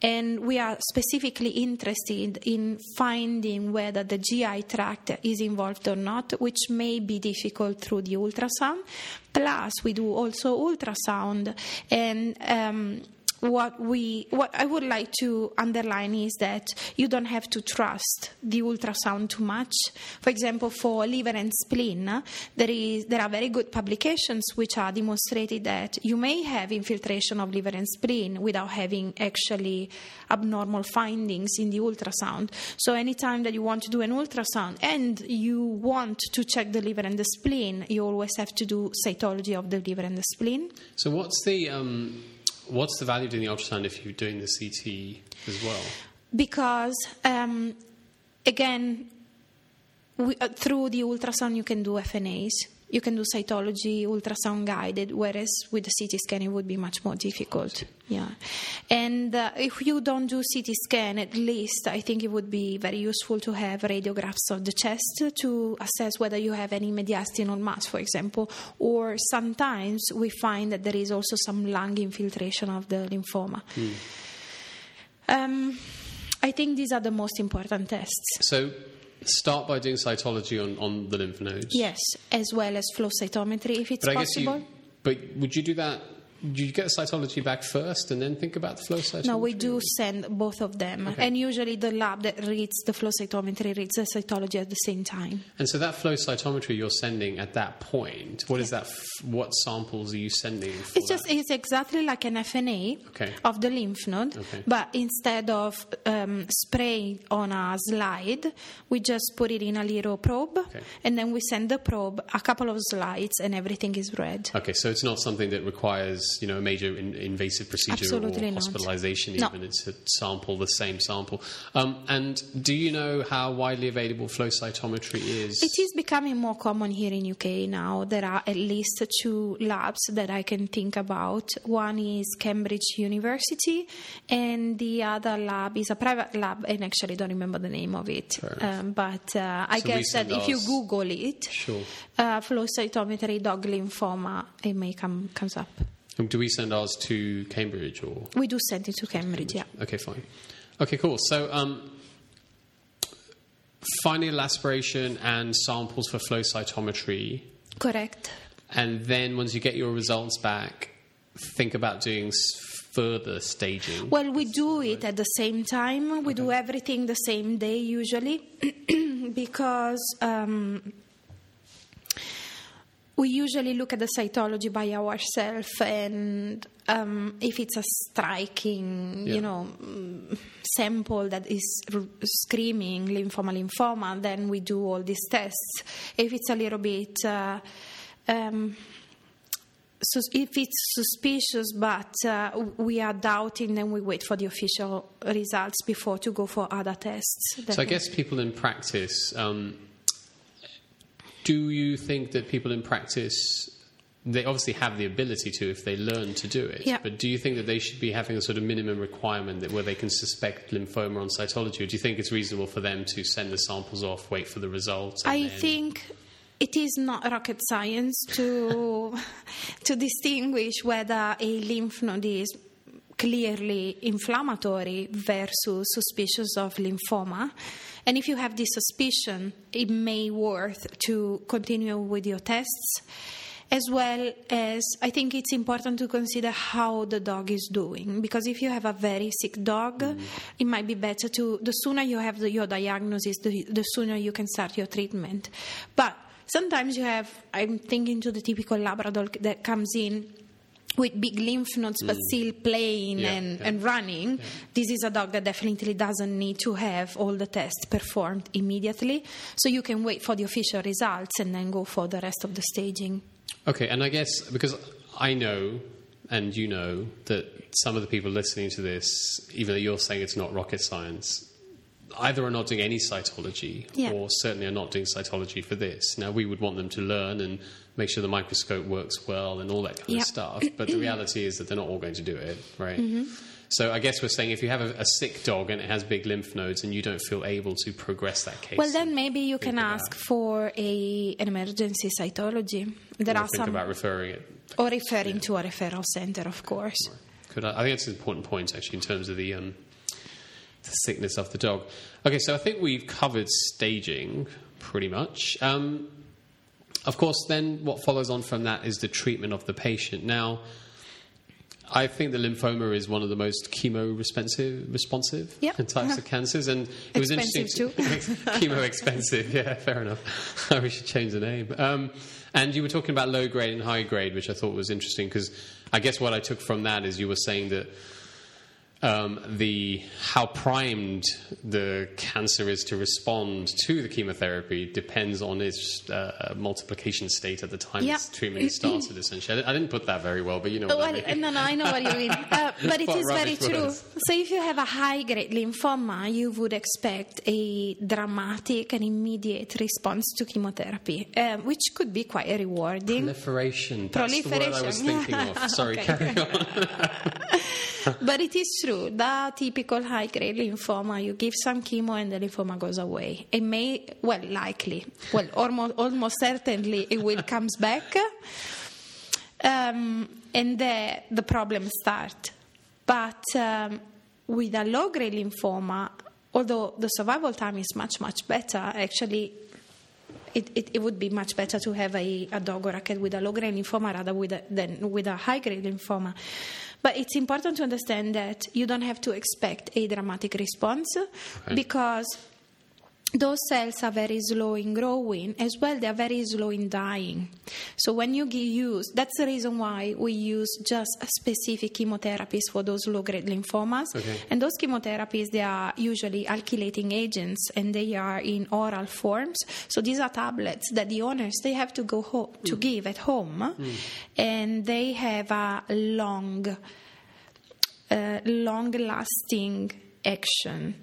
And we are specifically interested in finding whether the GI tract is involved or not, which may be difficult through the ultrasound. Plus, we do also ultrasound and um, what we what I would like to underline is that you don't have to trust the ultrasound too much. For example, for liver and spleen, there is there are very good publications which are demonstrated that you may have infiltration of liver and spleen without having actually abnormal findings in the ultrasound. So anytime that you want to do an ultrasound and you want to check the liver and the spleen, you always have to do cytology of the liver and the spleen. so what's the um, what's the value of doing the ultrasound if you're doing the ct as well? Because um, again we, uh, through the ultrasound you can do FNAs you can do cytology ultrasound guided whereas with the CT scan it would be much more difficult. Yeah. And uh, if you don't do CT scan at least I think it would be very useful to have radiographs of the chest to assess whether you have any mediastinal mass for example. Or sometimes we find that there is also some lung infiltration of the lymphoma. Um, I think these are the most important tests. so start by doing cytology on, on the lymph nodes Yes, as well as flow cytometry if it's but possible. you but would you do that do you get the cytology back first and then think about the flow cytometry? No, we do send both of them, Okay. and usually the lab that reads the flow cytometry reads the cytology at the same time. And so that flow cytometry you're sending at that point, what is that? F- what samples are you sending? For It's just that? it's exactly like an FNA Okay. of the lymph node, Okay. but instead of um, spraying on a slide, we just put it in a little probe, and then we send the probe a couple of slides, and everything is read. Okay, so it's not something that requires you know a major in, invasive procedure Absolutely or not. hospitalization. No. Even it's a sample, the same sample. Um, and do you know how widely available flow cytometry is? It is becoming more common here in UK now. There are at least two labs that I can think about. One is Cambridge University, and the other lab is a private lab, and actually I don't remember the name of it. Um, but uh, I So guess that if you Google it, Sure. uh, flow cytometry dog lymphoma, it may come comes up. Um, Do we send ours to Cambridge or? We do send it to Cambridge, yeah. Okay, fine. Okay, cool. So, um, final aspiration and samples for flow cytometry, Correct. and then once you get your results back, think about doing s- further staging. Well, we do it at the same time. We do everything the same day usually (clears throat) because um, we usually look at the cytology by ourselves, and um, if it's a striking, Yeah. you know, mm, sample that is r- screaming lymphoma, lymphoma, then we do all these tests. If it's a little bit uh, um, so if it's suspicious but uh, we are doubting, then we wait for the official results before to go for other tests. So I guess people in practice, um, do you think that people in practice, they obviously have the ability to if they learn to do it, Yeah. but do you think that they should be having a sort of minimum requirement that where they can suspect lymphoma on cytology, or do you think it's reasonable for them to send the samples off, wait for the results? I then- think it is not rocket science to (laughs) to distinguish whether a lymph node is clearly inflammatory versus suspicious of lymphoma. And if you have this suspicion, it may worth to continue with your tests. As well as, I think it's important to consider how the dog is doing because if you have a very sick dog, it might be better to. The sooner you have the, your diagnosis, the, the sooner you can start your treatment. But sometimes you have. I'm thinking to the typical Labrador that comes in with big lymph nodes but mm. still playing Yeah, and, yeah. and running. This is a dog that definitely doesn't need to have all the tests performed immediately. So you can wait for the official results and then go for the rest of the staging. Okay, and I guess because I know and you know that some of the people listening to this, even though you're saying it's not rocket science, either are not doing any cytology Yeah. or certainly are not doing cytology for this. Now, we would want them to learn and make sure the microscope works well and all that kind Yeah. of stuff, but the reality is that they're not all going to do it, right? Mm-hmm. So I guess we're saying if you have a, a sick dog and it has big lymph nodes and you don't feel able to progress that case, Well, then maybe you can ask for a, an emergency cytology. There we'll are think some, about referring it or referring to a referral center, of course. Could I, I think it's an important point actually in terms of the, um, the sickness of the dog. Okay, so I think we've covered staging pretty much. Um, of course, then what follows on from that is the treatment of the patient. Now, I think the lymphoma is one of the most chemo responsive, responsive Yeah. types of cancers, and it was Expensive interesting. (laughs) chemo expensive, yeah, fair enough. (laughs) we should change the name. Um, and you were talking about low grade and high grade, which I thought was interesting because I guess what I took from that is you were saying that um, the how primed the cancer is to respond to the chemotherapy depends on its uh, multiplication state at the time its treatment started. Essentially, I didn't put that very well, but you know what Well, I mean. no, no, I know what you mean. (laughs) Uh, but it is very rubbish true. So, if you have a high grade lymphoma, you would expect a dramatic and immediate response to chemotherapy, uh, which could be quite rewarding. Proliferation. That's the word I was Proliferation. thinking of. (laughs) Sorry, (laughs) carry on. but it is true. The typical high grade lymphoma, you give some chemo and the lymphoma goes away. It may, well, likely, well, almost, almost certainly it will comes back. Um, and there the problems start. But um, with a low grade lymphoma, although the survival time is much, much better, actually, it, it, it would be much better to have a, a dog or a cat with a low grade lymphoma rather with a, than with a high grade lymphoma. But it's important to understand that you don't have to expect a dramatic response Okay. because those cells are very slow in growing as well they are very slow in dying. So when you use that's the reason why we use just specific chemotherapies for those low grade lymphomas. Okay. and those chemotherapies they are usually alkylating agents and they are in oral forms. So these are tablets that the owners they have to go home to give at home. And they have a long uh, long lasting action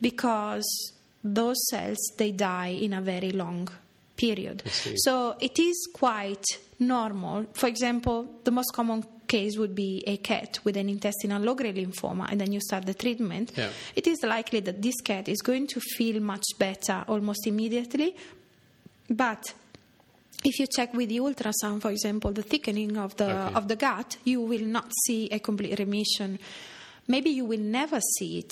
because those cells they die in a very long period so it is quite normal for example the most common case would be a cat with an intestinal low grade lymphoma and then you start the treatment Yeah. it is likely that this cat is going to feel much better almost immediately but if you check with the ultrasound, for example, the thickening of the Okay. of the gut, you will not see a complete remission. Maybe you will never see it.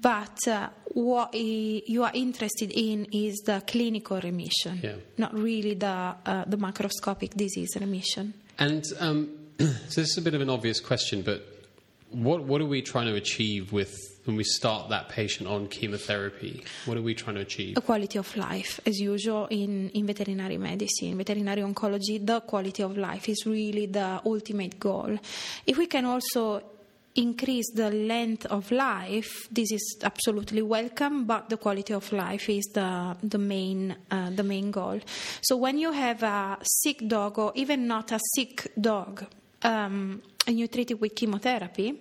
But uh, what you are interested in is the clinical remission, Yeah. not really the uh, the macroscopic disease remission. And um, (clears throat) so this is a bit of an obvious question, but what what are we trying to achieve with when we start that patient on chemotherapy? What are we trying to achieve? A quality of life, as usual in, in veterinary medicine, veterinary oncology, the quality of life is really the ultimate goal. If we can also increase the length of life, this is absolutely welcome, but the quality of life is the, the, main, uh, the main goal. So when you have a sick dog, or even not a sick dog, um, and you treat it with chemotherapy,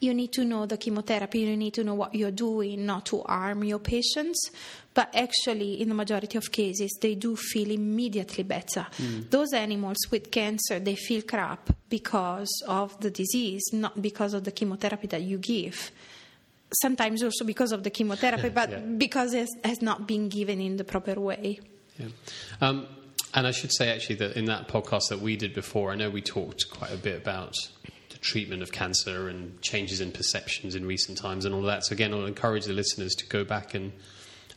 you need to know the chemotherapy, you need to know what you're doing, not to harm your patients. But actually, in the majority of cases, they do feel immediately better. Those animals with cancer, they feel crap because of the disease, not because of the chemotherapy that you give. Sometimes also because of the chemotherapy, (laughs) but Yeah. because it has not been given in the proper way. Yeah. Um, and I should say actually that in that podcast that we did before, I know we talked quite a bit about treatment of cancer and changes in perceptions in recent times and all of that. So again, I'll encourage the listeners to go back and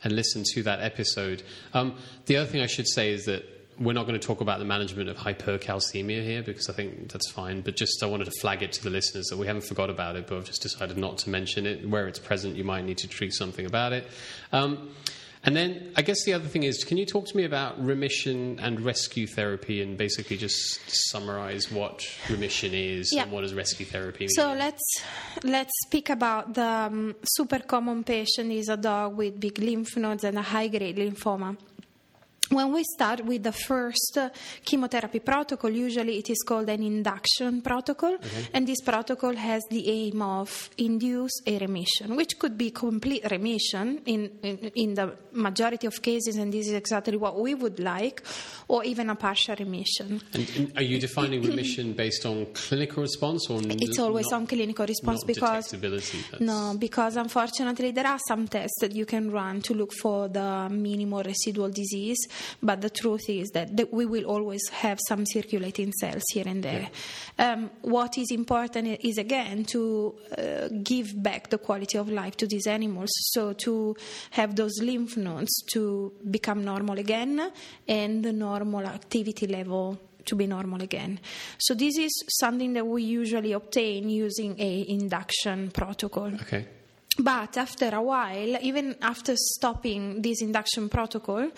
and listen to that episode. Um, the other thing I should say is that we're not going to talk about the management of hypercalcemia here because I think that's fine. But just I wanted to flag it to the listeners that we haven't forgot about it, but I've just decided not to mention it. Where it's present, you might need to treat something about it. Um, and then I guess the other thing is, can you talk to me about remission and rescue therapy and basically just summarize what remission is Yeah. and what does rescue therapy mean? So let's let's speak about the um, super common patient is a dog with big lymph nodes and a high grade lymphoma. When we start with the first uh, chemotherapy protocol, usually it is called an induction protocol, and this protocol has the aim of induce a remission, which could be complete remission in, in in the majority of cases, and this is exactly what we would like, or even a partial remission. and, and are you defining remission (clears throat) based on clinical response or n- It's always not- on clinical response because? No, because unfortunately there are some tests that you can run to look for the minimal residual disease, but the truth is that, that we will always have some circulating cells here and there. Um, what is important is again to uh, give back the quality of life to these animals, so to have those lymph nodes to become normal again and the normal activity level to be normal again. So this is something that we usually obtain using a induction protocol. Okay. But after a while, even after stopping this induction protocol,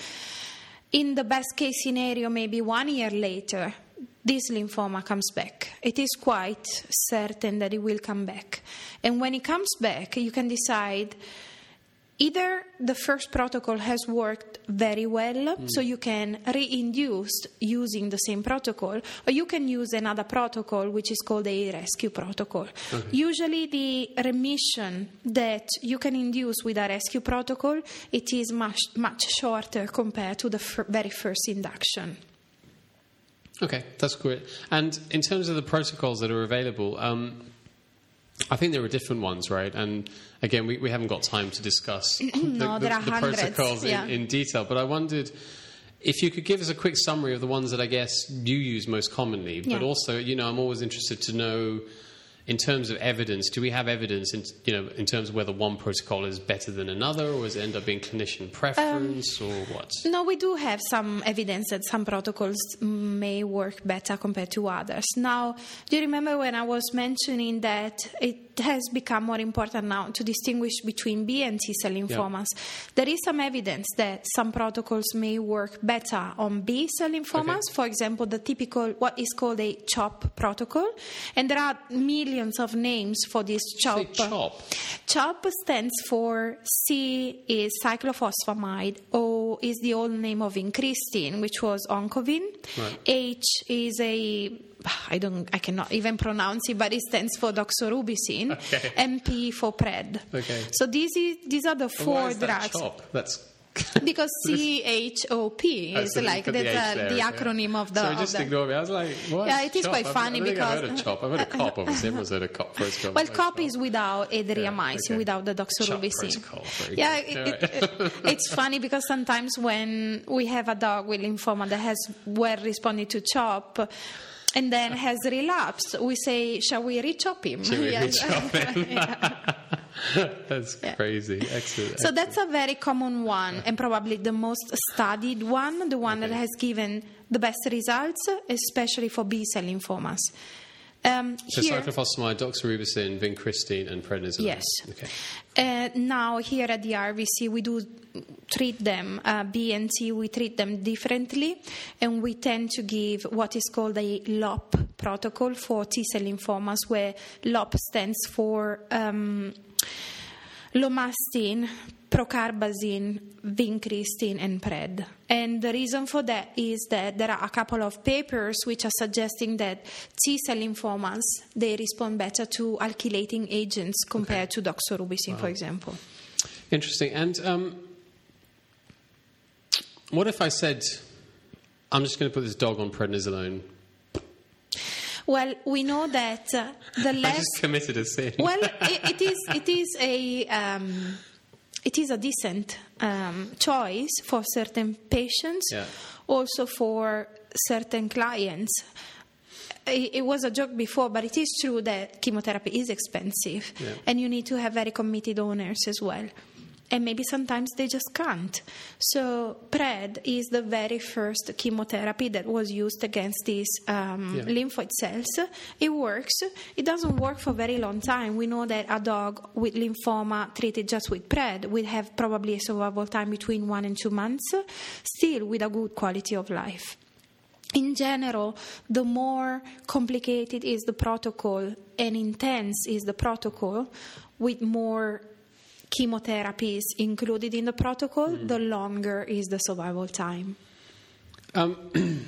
in the best case scenario, maybe one year later, this lymphoma comes back. It is quite certain that it will come back. And when it comes back, you can decide either the first protocol has worked very well, so you can reinduce using the same protocol, or you can use another protocol which is called a rescue protocol. Usually, the remission that you can induce with a rescue protocol it is much much shorter compared to the fir- very first induction. Okay, that's great. And in terms of the protocols that are available, um, I think there are different ones, right? And again, we, we haven't got time to discuss (clears throat) the, No, the, the protocols yeah. in, in detail, but I wondered if you could give us a quick summary of the ones that I guess you use most commonly, but also, you know, I'm always interested to know in terms of evidence, do we have evidence in you know in terms of whether one protocol is better than another, or does it end up being clinician preference, Um, or what? No, we do have some evidence that some protocols may work better compared to others. Now, do you remember when I was mentioning that it has become more important now to distinguish between B and T cell lymphomas? There is some evidence that some protocols may work better on B cell lymphomas. For example, the typical what is called a CHOP protocol, and there are millions of names for this CHOP. chop. CHOP stands for C is cyclophosphamide, O is the old name of vincristine, which was oncovin. Right. H is a (sighs) I don't I cannot even pronounce it, but it stands for doxorubicin. Okay. and P for pred. Okay. So these is, these are the four that drugs. chop? That's (laughs) Because C H O P (laughs) Oh, is so like the uh, there, the yeah. acronym of the. Sorry, of just the- ignore me. I was like, what? Yeah, it is chop? quite I've- funny I think I've because- heard of chop. I've heard of cop. Obviously, (laughs) everyone's heard of cop protocol. Well, COP chop. is without adriamycin, okay. without the doxorubicin. Yeah, it, it, it- it's funny because sometimes when we have a dog with lymphoma that has well responded to CHOP and then has relapsed, we say, "Shall we re-chop him?" Should we (laughs) Yes. re-chop him? (laughs) (laughs) That's Yeah. crazy. Excellent. So that's a very common one and probably the most studied one, the one that has given the best results, especially for B cell lymphomas. Um, So here- cyclophosphamide, doxorubicin, vincristine, and prednisolone. Yes. Okay. Uh, now, here at the RVC, we do treat them, uh, B and T, we treat them differently, and we tend to give what is called a LOP protocol for T cell lymphomas, where LOP stands for um, lomustine, procarbazine, vincristine, and pred. And the reason for that is that there are a couple of papers which are suggesting that T cell lymphomas they respond better to alkylating agents compared to doxorubicin, for example. Interesting. And um, what if I said, I'm just going to put this dog on prednisolone? Well, we know that uh, the (laughs) I less just committed a sin. well, (laughs) it, it is it is a um, it is a decent um, choice for certain patients, Yeah. also for certain clients. It, it was a joke before, but it is true that chemotherapy is expensive, Yeah. and you need to have very committed owners as well. And maybe sometimes they just can't. So, PRED is the very first chemotherapy that was used against these um, Yeah. lymphoid cells. It works. It doesn't work for a very long time. We know that a dog with lymphoma treated just with PRED will have probably a survival time between one and two months, still with a good quality of life. In general, the more complicated is the protocol and intense is the protocol, with more chemotherapies included in the protocol, the longer is the survival time. Um, (clears throat)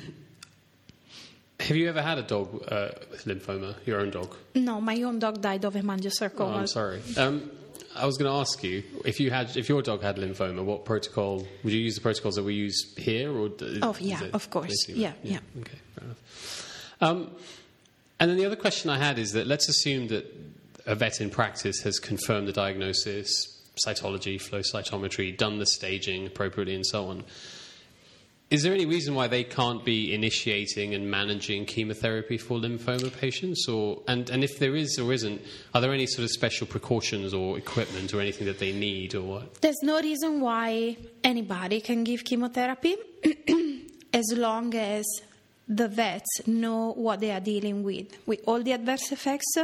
have you ever had a dog uh, with lymphoma, your own dog? No, my own dog died of hemangiosarcoma. Oh, I'm sorry. Um, I was going to ask you if you had, if your dog had lymphoma, what protocol would you use? The protocols that we use here, or Oh, yeah, of course. basically- Yeah, yeah. Okay, fair enough. Um, and then the other question I had is that let's assume that a vet in practice has confirmed the diagnosis, cytology, flow cytometry, done the staging appropriately, and so on. Is there any reason why they can't be initiating and managing chemotherapy for lymphoma patients? Or and, and if there is or isn't, are there any sort of special precautions or equipment or anything that they need or what? There's no reason why anybody can give chemotherapy (clears throat) as long as the vets know what they are dealing with, with all the adverse effects,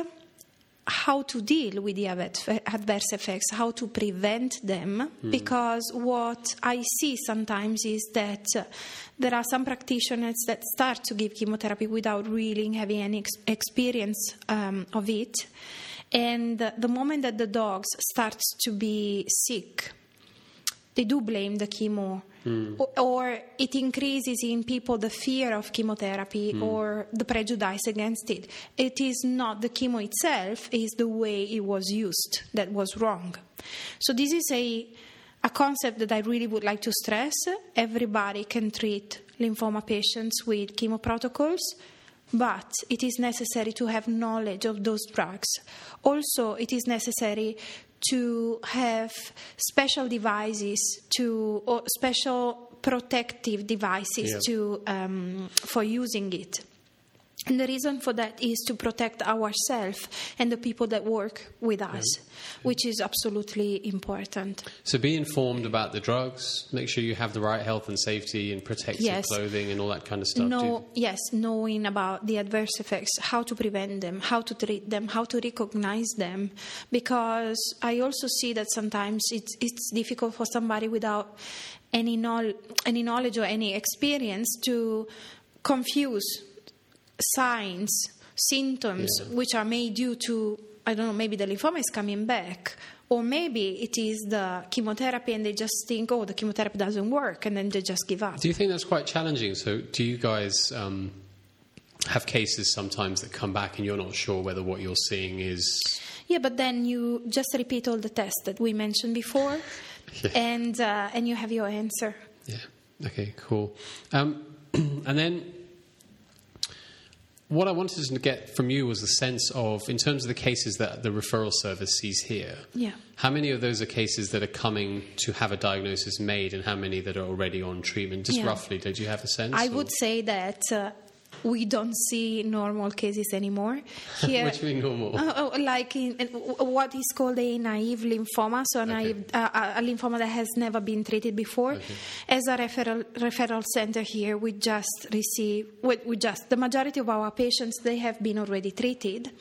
how to deal with the adverse effects, how to prevent them. Because what I see sometimes is that uh, there are some practitioners that start to give chemotherapy without really having any ex- experience um, of it. And uh, the moment that the dogs starts to be sick, they do blame the chemo. Mm. O- Or it increases in people the fear of chemotherapy mm. or the prejudice against it. It is not the chemo itself, it is the way it was used that was wrong. So, this is a, a concept that I really would like to stress. Everybody can treat lymphoma patients with chemo protocols but it is necessary to have knowledge of those drugs. Also, it is necessary to have special devices to or special protective devices Yeah. to um, for using it. And the reason for that is to protect ourselves and the people that work with us, which is absolutely important. So be informed about the drugs. Make sure you have the right health and safety and protective Yes. clothing and all that kind of stuff. Know, yes, knowing about the adverse effects, how to prevent them, how to treat them, how to recognize them. Because I also see that sometimes it's, it's difficult for somebody without any, any knowledge or any experience to confuse signs, symptoms, Yeah. which are made due to, I don't know, maybe the lymphoma is coming back. Or maybe it is the chemotherapy and they just think, oh, the chemotherapy doesn't work, and then they just give up. Do you think that's quite challenging? So, do you guys um, have cases sometimes that come back and you're not sure whether what you're seeing is. Yeah, but then you just repeat all the tests that we mentioned before, (laughs) Yeah. and uh, and you have your answer. Yeah. Okay, cool. Um, (clears throat) and then what I wanted to get from you was a sense of, in terms of the cases that the referral service sees here, Yeah. how many of those are cases that are coming to have a diagnosis made and how many that are already on treatment? Just Yeah. roughly, did you have a sense? I or- would say that uh, we don't see normal cases anymore (laughs) here. Which mean normal? Oh, like in, in what is called a naive lymphoma, so a, naive, uh, a lymphoma that has never been treated before. Okay. As a referral referral center here, we just receive we, we just the majority of our patients they have been already treated,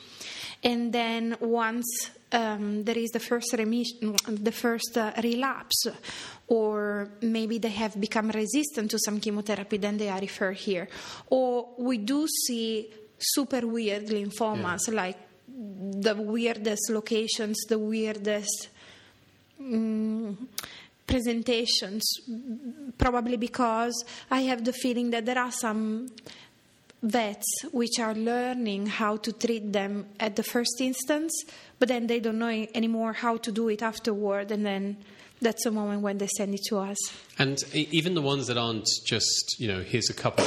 and then once um, there is the first remission, the first uh, relapse, or maybe they have become resistant to some chemotherapy, then they are referred here. Or we do see super weird lymphomas, like the weirdest locations, the weirdest mm, presentations, probably because I have the feeling that there are some vets which are learning how to treat them at the first instance, but then they don't know anymore how to do it afterward, and then that's the moment when they send it to us. And even the ones that aren't just, you know, here's a couple,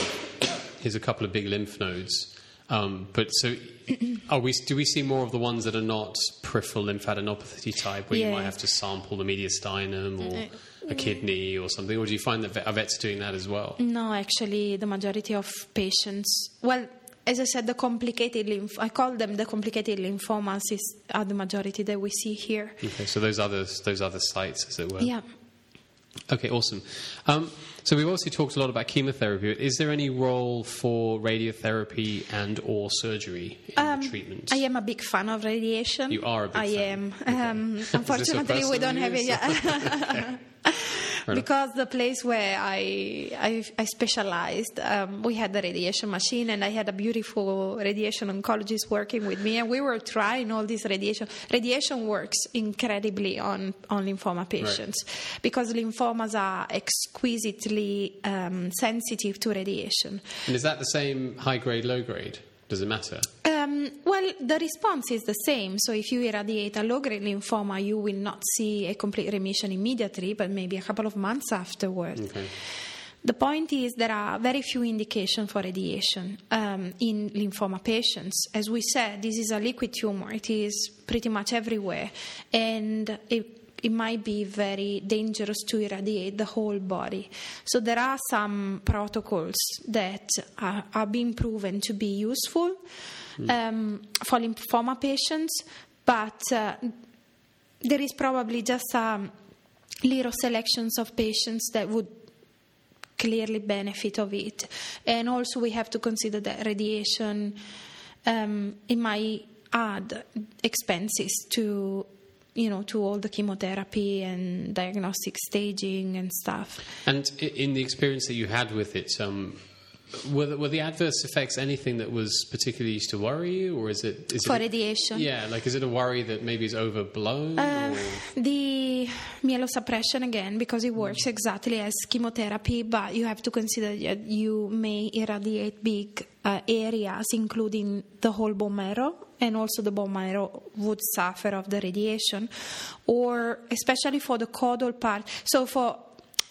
here's a couple of big lymph nodes. Um, but so, (clears throat) are we? Do we see more of the ones that are not peripheral lymphadenopathy type, where you might have to sample the mediastinum or a kidney or something, or do you find that vet- are vets doing that as well? No, actually, the majority of patients, well, as I said, the complicated lymph, I call them the complicated lymphomas, is, are the majority that we see here. Okay, so those other those other sites, as it were. Yeah. Okay, awesome. Um, so we've obviously talked a lot about chemotherapy. Is there any role for radiotherapy and or surgery in the treatment? Um, I am a big fan of radiation. You are a big I fan. am. Um, unfortunately, we don't have it yet. (laughs) because the place where I I, I specialized, um, we had the radiation machine, and I had a beautiful radiation oncologist working with me, and we were trying all this radiation. Radiation works incredibly on on lymphoma patients because lymphomas are exquisitely um, sensitive to radiation. And is that the same high grade, low grade? Does it matter? Um, well, the response is the same. So, if you irradiate a low grade lymphoma, you will not see a complete remission immediately, but maybe a couple of months afterwards. Okay. The point is, there are very few indications for radiation um, in lymphoma patients. As we said, this is a liquid tumor, it is pretty much everywhere, and it it might be very dangerous to irradiate the whole body. So there are some protocols that are, are being proven to be useful um, for lymphoma patients, but uh, there is probably just a little selections of patients that would clearly benefit of it. And also we have to consider that radiation um, it might add expenses to you know to all the chemotherapy and diagnostic staging and stuff. And in the experience that you had with it, um, were, the, were the adverse effects anything that was particularly used to worry you, or is it is For it, radiation. Yeah, like is it a worry that maybe is overblown? Uh, the myelosuppression again because it works exactly as chemotherapy, but you have to consider that you may irradiate big uh, areas, including the whole bone marrow, and also the bone marrow would suffer of the radiation, or especially for the caudal part. So for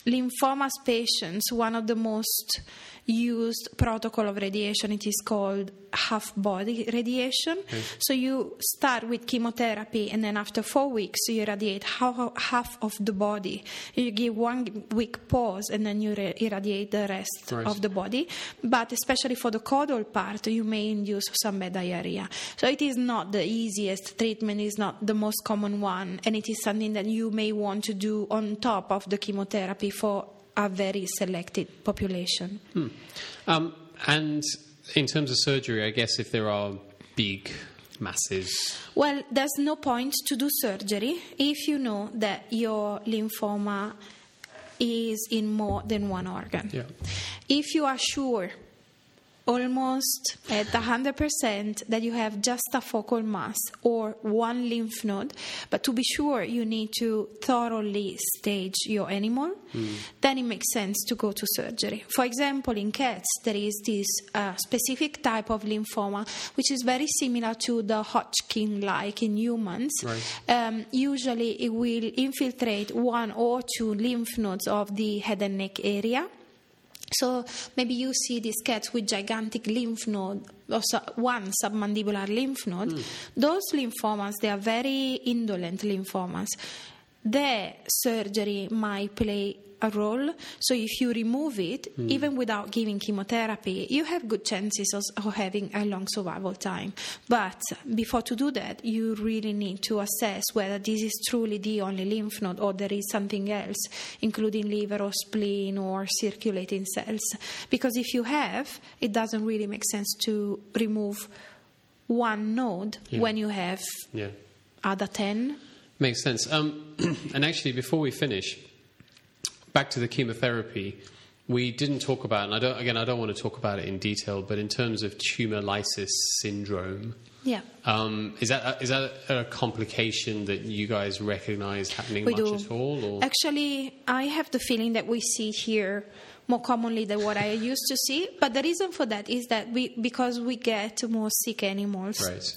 lymphomas patients, one of the most used protocol of radiation, it is called half body radiation. So you start with chemotherapy, and then after four weeks, you irradiate half, half of the body. You give one week pause, and then you re- irradiate the rest Right. of the body. But especially for the caudal part, you may induce some bad diarrhea. So it is not the easiest treatment, is not the most common one, and it is something that you may want to do on top of the chemotherapy for a very selected population. Um, and in terms of surgery, I guess if there are big masses, Well, there's no point to do surgery if you know that your lymphoma is in more than one organ. Yeah. If you are sure, almost at 100%, that you have just a focal mass or one lymph node, but to be sure, you need to thoroughly stage your animal, then it makes sense to go to surgery. For example, in cats, there is this uh, specific type of lymphoma which is very similar to the Hodgkin like in humans. Right. Um, usually, it will infiltrate one or two lymph nodes of the head and neck area. So maybe you see these cats with gigantic lymph node, or one submandibular lymph node. Hmm. Those lymphomas, they are very indolent lymphomas. Their surgery might play a role. So if you remove it, even without giving chemotherapy, you have good chances of, of having a long survival time. But before to do that, you really need to assess whether this is truly the only lymph node or there is something else, including liver or spleen or circulating cells. Because if you have, it doesn't really make sense to remove one node when you have yeah. other 10. Makes sense. Um, (clears throat) and actually, before we finish, back to the chemotherapy, we didn't talk about, and I don't, again, I don't want to talk about it in detail, but in terms of tumor lysis syndrome, Yeah. um, is that a, is that a complication that you guys recognise happening We much do. at all? Or? Actually, I have the feeling that we see here more commonly than what I (laughs) used to see. But the reason for that is that we because we get more sick animals. Right.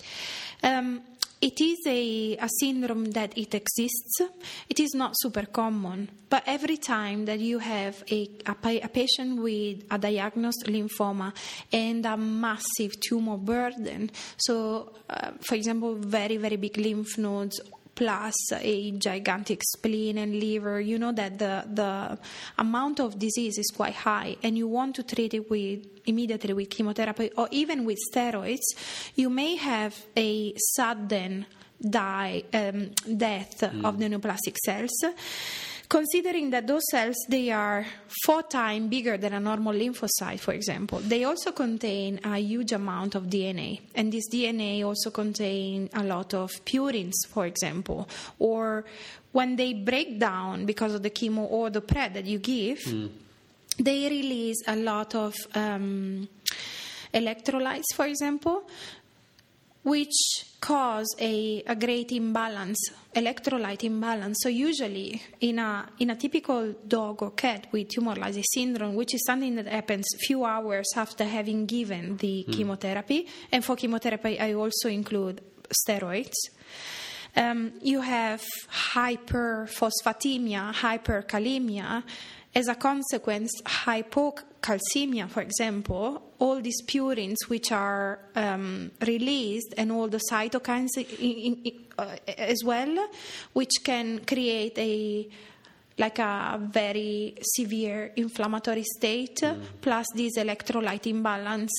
Um, it is a, a syndrome that it exists. It is not super common, but every time that you have a, a, a patient with a diagnosed lymphoma and a massive tumor burden, so uh, for example, very, very big lymph nodes plus a gigantic spleen and liver, you know that the, the amount of disease is quite high and you want to treat it with immediately with chemotherapy or even with steroids, you may have a sudden die, um, death of the neoplastic cells. Considering that those cells they are four times bigger than a normal lymphocyte, for example, they also contain a huge amount of DNA, and this DNA also contains a lot of purines, for example, or when they break down because of the chemo or the PRED that you give, they release a lot of um, electrolytes, for example, which cause a, a great imbalance, electrolyte imbalance. So usually in a in a typical dog or cat with tumor lysis syndrome, which is something that happens few hours after having given the chemotherapy, and for chemotherapy I also include steroids. Um, you have hyperphosphatemia, hyperkalemia, as a consequence, hypocalcemia, for example, all these purines which are um, released and all the cytokines in, in, uh, as well, which can create a like a very severe inflammatory state, mm. plus this electrolyte imbalance.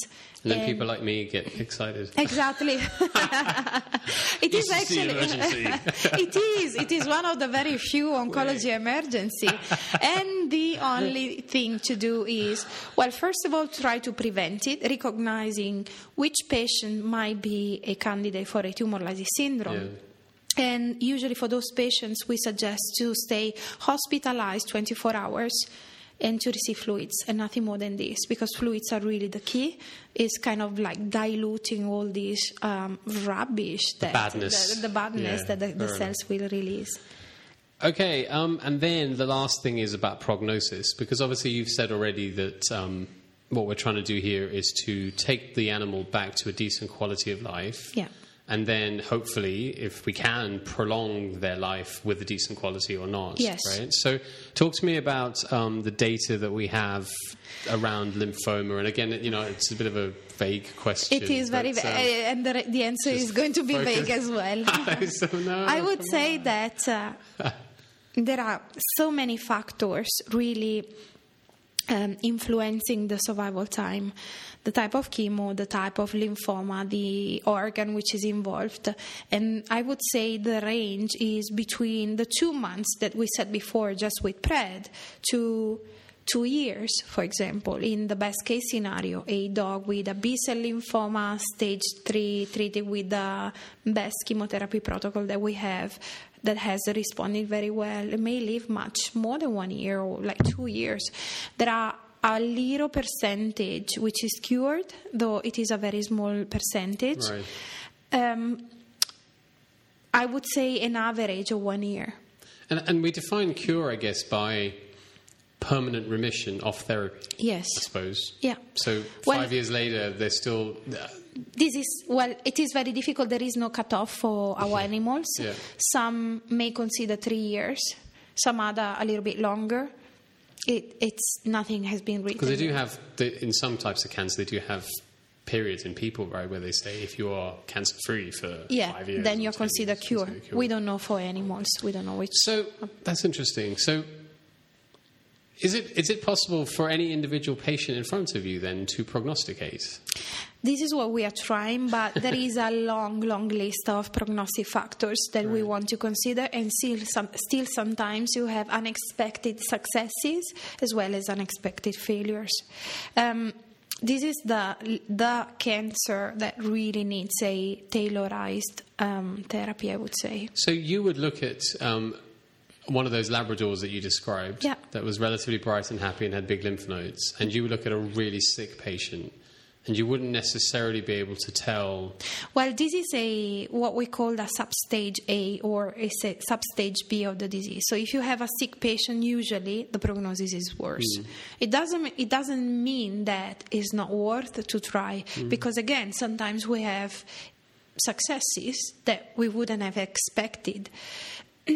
And then And- people like me get excited. Exactly. (laughs) it is Used to see an actually. (laughs) it is. It is one of the very few oncology emergency, (laughs) and the only thing to do is, well, first of all, try to prevent it, recognizing which patient might be a candidate for a tumor lysis syndrome. Yeah. And usually, for those patients, we suggest to stay hospitalized 24 hours and to receive fluids and nothing more than this because fluids are really the key. It's kind of like diluting all this um, rubbish that badness. the, the badness Yeah, that the, the cells will release. Okay, um, and then the last thing is about prognosis, because obviously you've said already that um, what we're trying to do here is to take the animal back to a decent quality of life. Yeah. And then hopefully, if we can, prolong their life with a decent quality or not. Yes. Right. So, talk to me about um, the data that we have around lymphoma. And again, you know, it's a bit of a vague question. It is very, but, va- um, and the, the answer is going to be focus- vague as well. (laughs) so, no, I would say on. that uh, (laughs) there are so many factors really um, influencing the survival time. The type of chemo, the type of lymphoma, the organ which is involved. And I would say the range is between the two months that we said before, just with PRED, to two years, for example, in the best case scenario, a dog with a B cell lymphoma, stage three, treated with the best chemotherapy protocol that we have, that has responded very well, may live much more than one year or like two years. There are a little percentage which is cured, though it is a very small percentage. Right. Um, I would say an average of one year. And, and we define cure, I guess, by permanent remission off therapy. Yes. I suppose. Yeah. So Well- five years later, they're still. This is well. It is very difficult. There is no cutoff for our animals. Yeah. Some may consider three years. Some other a little bit longer. It, it's nothing has been written. Because they do have, the, in some types of cancer, they do have periods in people, right, where they say if you are cancer free for yeah. five years. then you're considered years, cure. We don't know for animals. We don't know which. So that's interesting. So is it is it possible for any individual patient in front of you then to prognosticate? This is what we are trying, but there (laughs) is a long, long list of prognostic factors that we want to consider, and still, some, still sometimes you have unexpected successes as well as unexpected failures. Um, this is the the cancer that really needs a tailorized um, therapy, I would say. So you would look at um, one of those Labradors that you described Yeah. that was relatively bright and happy and had big lymph nodes, and you would look at a really sick patient, and you wouldn't necessarily be able to tell. Well, this is a what we call a substage A or a substage B of the disease. So if you have a sick patient, usually the prognosis is worse. It doesn't it doesn't mean that it's not worth to try because again, sometimes we have successes that we wouldn't have expected. (clears throat)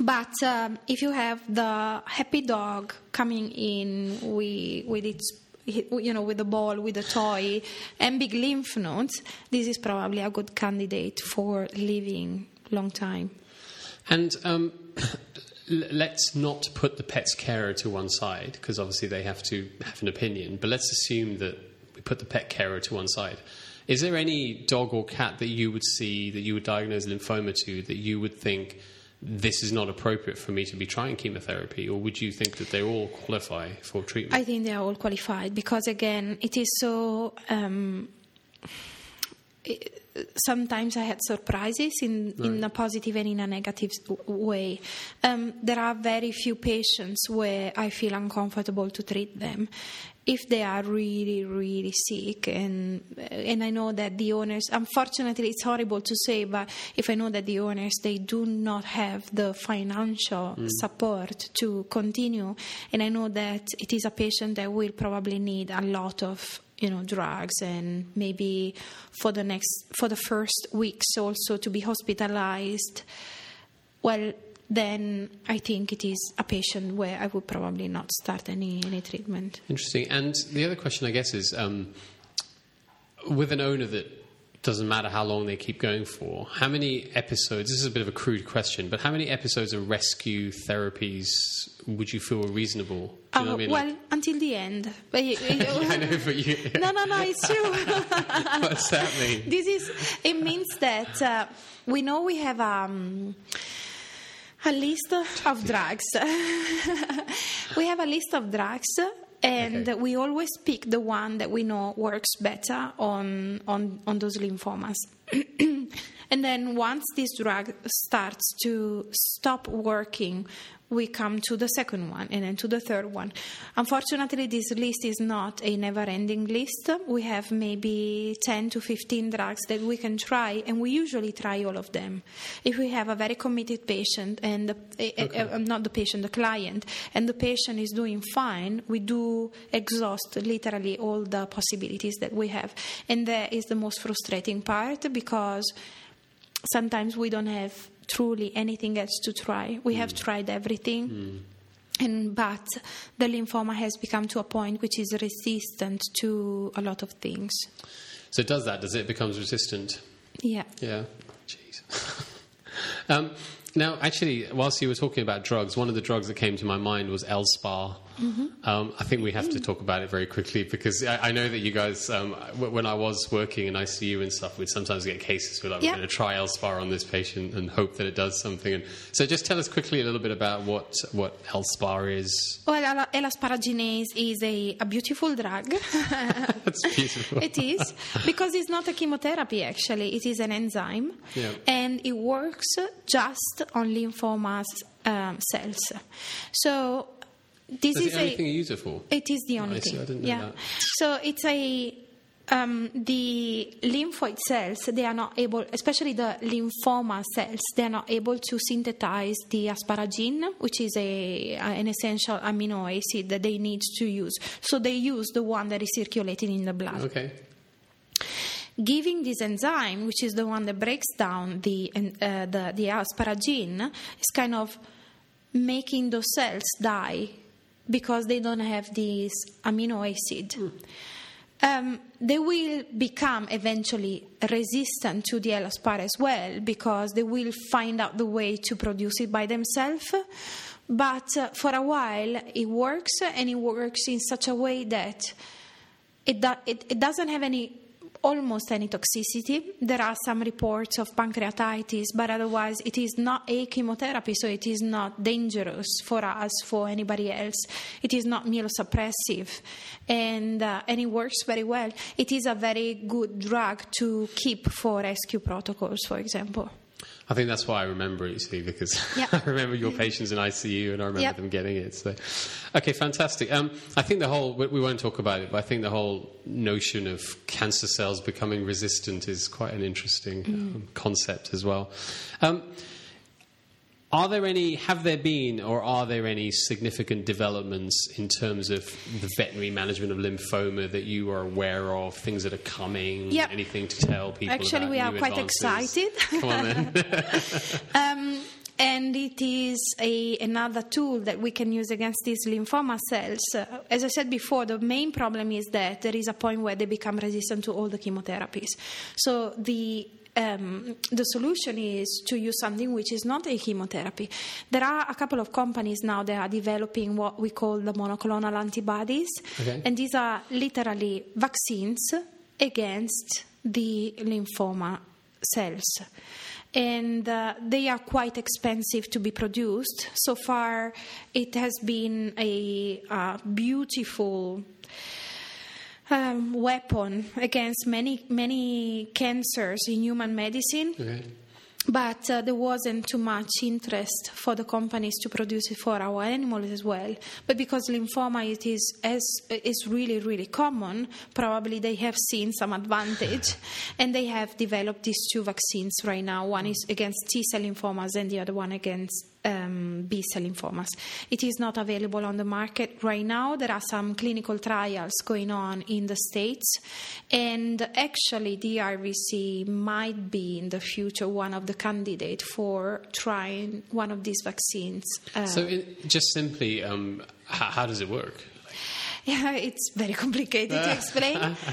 But um, if you have the happy dog coming in with, with its you know with a ball with a toy and big lymph nodes this is probably a good candidate for living long time And um, (coughs) let's not put the pet's carer to one side because obviously they have to have an opinion. But let's assume that we put the pet carer to one side. Is there any dog or cat that you would see that you would diagnose lymphoma to that you would think this is not appropriate for me to be trying chemotherapy, or would you think that they all qualify for treatment? I think they are all qualified because again, it is so. Um, it- sometimes I had surprises in, in a positive and in a negative way. Um, there are very few patients where I feel uncomfortable to treat them. If they are really, really sick, and and I know that the owners, unfortunately, it's horrible to say, but if I know that the owners they do not have the financial mm. support to continue, and I know that it is a patient that will probably need a lot of you know drugs and maybe for the next for the first weeks also to be hospitalized. Well then i think it is a patient where i would probably not start any any treatment Interesting. And the other question, I guess, is um, with an owner that doesn't matter how long they keep going for, how many episodes? This is a bit of a crude question, but how many episodes of rescue therapies would you feel reasonable? You Uh, I mean? well Like- until the end but y- y- (laughs) I know, but you, (laughs) no no no it's true (laughs) what's that mean? this is it means that uh, we know we have um, a list of drugs (laughs) we have a list of drugs and Okay. we always pick the one that we know works better on on, on those lymphomas (clears throat) and then once this drug starts to stop working we come to the second one and then to the third one. Unfortunately, this list is not a never ending list. We have maybe 10 to 15 drugs that we can try, and we usually try all of them. If we have a very committed patient, and the, okay. uh, uh, not the patient, the client, and the patient is doing fine, we do exhaust literally all the possibilities that we have. And that is the most frustrating part because sometimes we don't have truly anything else to try. We mm. have tried everything. Mm. And, but the lymphoma has become to a point which is resistant to a lot of things. So it does that? Does it becomes resistant? Yeah. Yeah. Jeez. (laughs) um, now, actually, whilst you were talking about drugs, one of the drugs that came to my mind was Elspar. Mm-hmm. Um, I think we have to talk about it very quickly because I, I know that you guys, um, w- when I was working in ICU and stuff, we'd sometimes get cases where like, we're going to try Elspar on this patient and hope that it does something. And so, just tell us quickly a little bit about what what Elspar is. Well, L-asparaginase is a, a beautiful drug. (laughs) That's (laughs) beautiful. it is because it's not a chemotherapy. Actually, it is an enzyme, yeah. and it works just on lymphomas um, cells. So this is, is the only a, thing you use it for. It is the only thing. yeah. That. So it's a um, the lymphoid cells they are not able, especially the lymphoma cells, they are not able to synthesize the asparagine, which is a, an essential amino acid that they need to use. So they use the one that is circulating in the blood. Okay. Giving this enzyme, which is the one that breaks down the uh, the, the asparagine, is kind of making those cells die because they don't have this amino acid. Mm. Um, they will become eventually resistant to the Elspar as well because they will find out the way to produce it by themselves. But uh, for a while, it works and it works in such a way that it, do- it, it doesn't have any almost any toxicity. There are some reports of pancreatitis, but otherwise it is not a chemotherapy, so it is not dangerous for us, for anybody else. It is not myelosuppressive, and, uh, and it works very well. It is a very good drug to keep for rescue protocols, for example. I think that's why I remember it, you see, because (laughs) yep. I remember your patients in ICU and I remember yep. them getting it. So, okay, fantastic. Um, I think the whole, we won't talk about it, but I think the whole notion of cancer cells becoming resistant is quite an interesting mm. um, concept as well. Um, are there any, have there been, or are there any significant developments in terms of the veterinary management of lymphoma that you are aware of, things that are coming, yep. anything to tell people Actually, we are quite advances? excited. (laughs) Come on then. (laughs) um, and it is a, another tool that we can use against these lymphoma cells. Uh, as I said before, the main problem is that there is a point where they become resistant to all the chemotherapies. So the um, the solution is to use something which is not a chemotherapy. There are a couple of companies now that are developing what we call the monoclonal antibodies, okay. and these are literally vaccines against the lymphoma cells. And uh, they are quite expensive to be produced. So far, it has been a, a beautiful um, weapon against many many cancers in human medicine. Okay. But uh, there wasn't too much interest for the companies to produce it for our animals as well. But because lymphoma it is as is really really common, probably they have seen some advantage, (laughs) and they have developed these two vaccines right now. One is against T cell lymphomas, and the other one against um, B cell lymphomas. It is not available on the market right now. There are some clinical trials going on in the States, and actually, the RVC might be in the future one of the candidates for trying one of these vaccines. Uh, so, it, just simply, um, how, how does it work? Yeah, it's very complicated to explain. (laughs)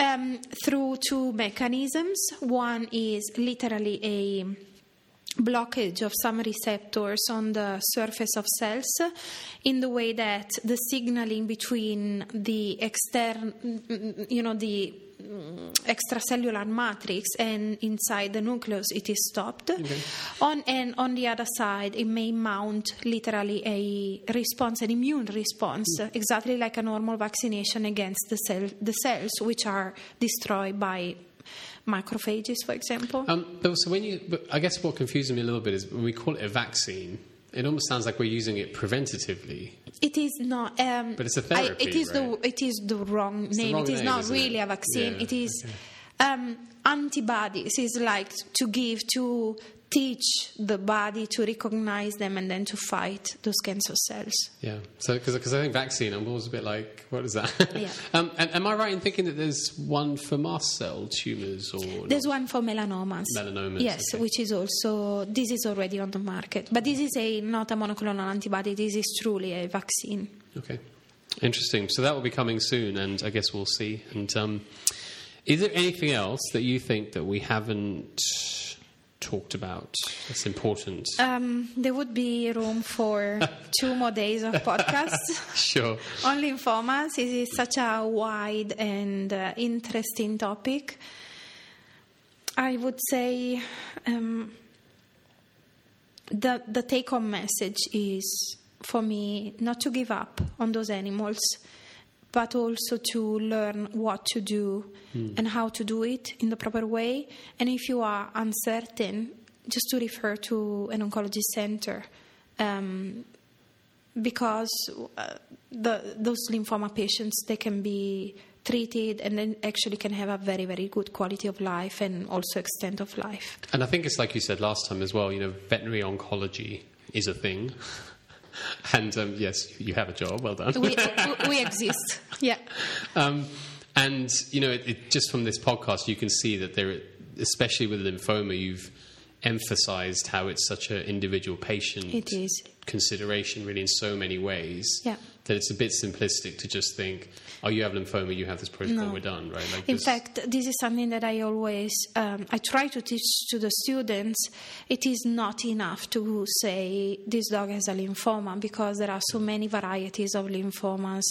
Um, through two mechanisms. One is literally a blockage of some receptors on the surface of cells in the way that the signaling between the external, you know, the extracellular matrix and inside the nucleus it is stopped okay. on and on the other side it may mount literally a response an immune response mm. exactly like a normal vaccination against the cell the cells which are destroyed by macrophages, for example. Um, but so when you, but I guess what confuses me a little bit is when we call it a vaccine. It almost sounds like we're using it preventatively. It is not. Um, But it's a I- therapy, it is right? the it is the wrong name. wrong it is name, not really it? a vaccine. Yeah, It is okay. um, antibodies. Is like to give to teach the body to recognize them and then to fight those cancer cells. Yeah. So, because I think vaccine, I'm always a bit like, what is that? Yeah. (laughs) um, and am I right in thinking that there's one for mast cell tumours or There's one for melanomas. Melanomas, Yes, okay. which is also this is already on the market. But this is a not a monoclonal antibody. This is truly a vaccine. Okay, interesting. So that will be coming soon, and I guess we'll see. And um, is there anything else that you think that we haven't talked about that's important? Um, there would be room for (laughs) two more days of podcasts. (laughs) sure. On lymphomas, it is such a wide and uh, interesting topic. I would say um, the the take home message is for me not to give up on those animals, but also to learn what to do and how to do it in the proper way. And if you are uncertain, just to refer to an oncology center. Um, because uh, the, those lymphoma patients they can be treated and then actually can have a very very good quality of life and also extent of life And I think it's like you said last time as well. You know, veterinary oncology is a thing. (laughs) And um, yes, you have a job. Well done. we, we- (laughs) we exist yeah Um, and you know, it, it, just from this podcast, you can see that there, especially with lymphoma, you've emphasized how it's such an individual patient It is. consideration, really, in so many ways. Yeah. That it's a bit simplistic to just think, "Oh, you have lymphoma, you have this protocol, No. we're done." Right? Like In this- fact, this is something that I always um, I try to teach to the students. It is not enough to say this dog has a lymphoma because there are so many varieties of lymphomas,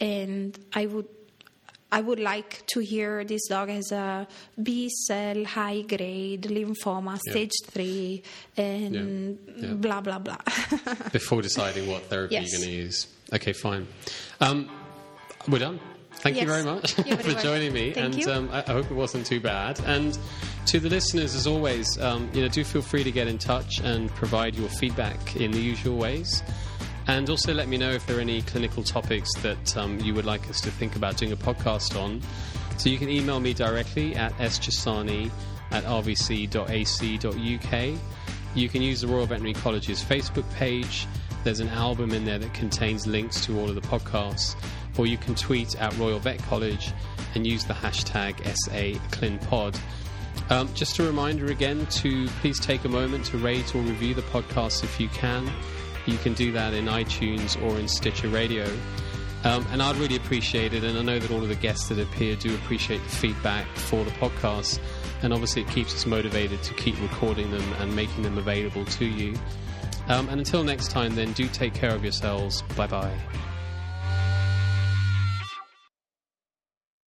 and I would. I would like to hear this dog has a B cell high grade lymphoma, Yeah. stage three, and Yeah. Yeah. blah blah blah. (laughs) before deciding what therapy Yes. you're going to use. Okay, fine. Um, we're done. Thank you very much (laughs) for joining me, Thank and. Um, I, I hope it wasn't too bad. And to the listeners, as always, um, you know, do feel free to get in touch and provide your feedback in the usual ways. And also let me know if there are any clinical topics that um, you would like us to think about doing a podcast on. So you can email me directly at sjasani at rvc.ac.uk. You can use the Royal Veterinary College's Facebook page. There's an album in there that contains links to all of the podcasts. Or you can tweet at Royal Vet College and use the hashtag SAClinPod. Um, just a reminder again to please take a moment to rate or review the podcast if you can. You can do that in iTunes or in Stitcher Radio. Um, and I'd really appreciate it, and I know that all of the guests that appear do appreciate the feedback for the podcast. And obviously, it keeps us motivated to keep recording them and making them available to you. Um, and until next time, then, do take care of yourselves. Bye bye.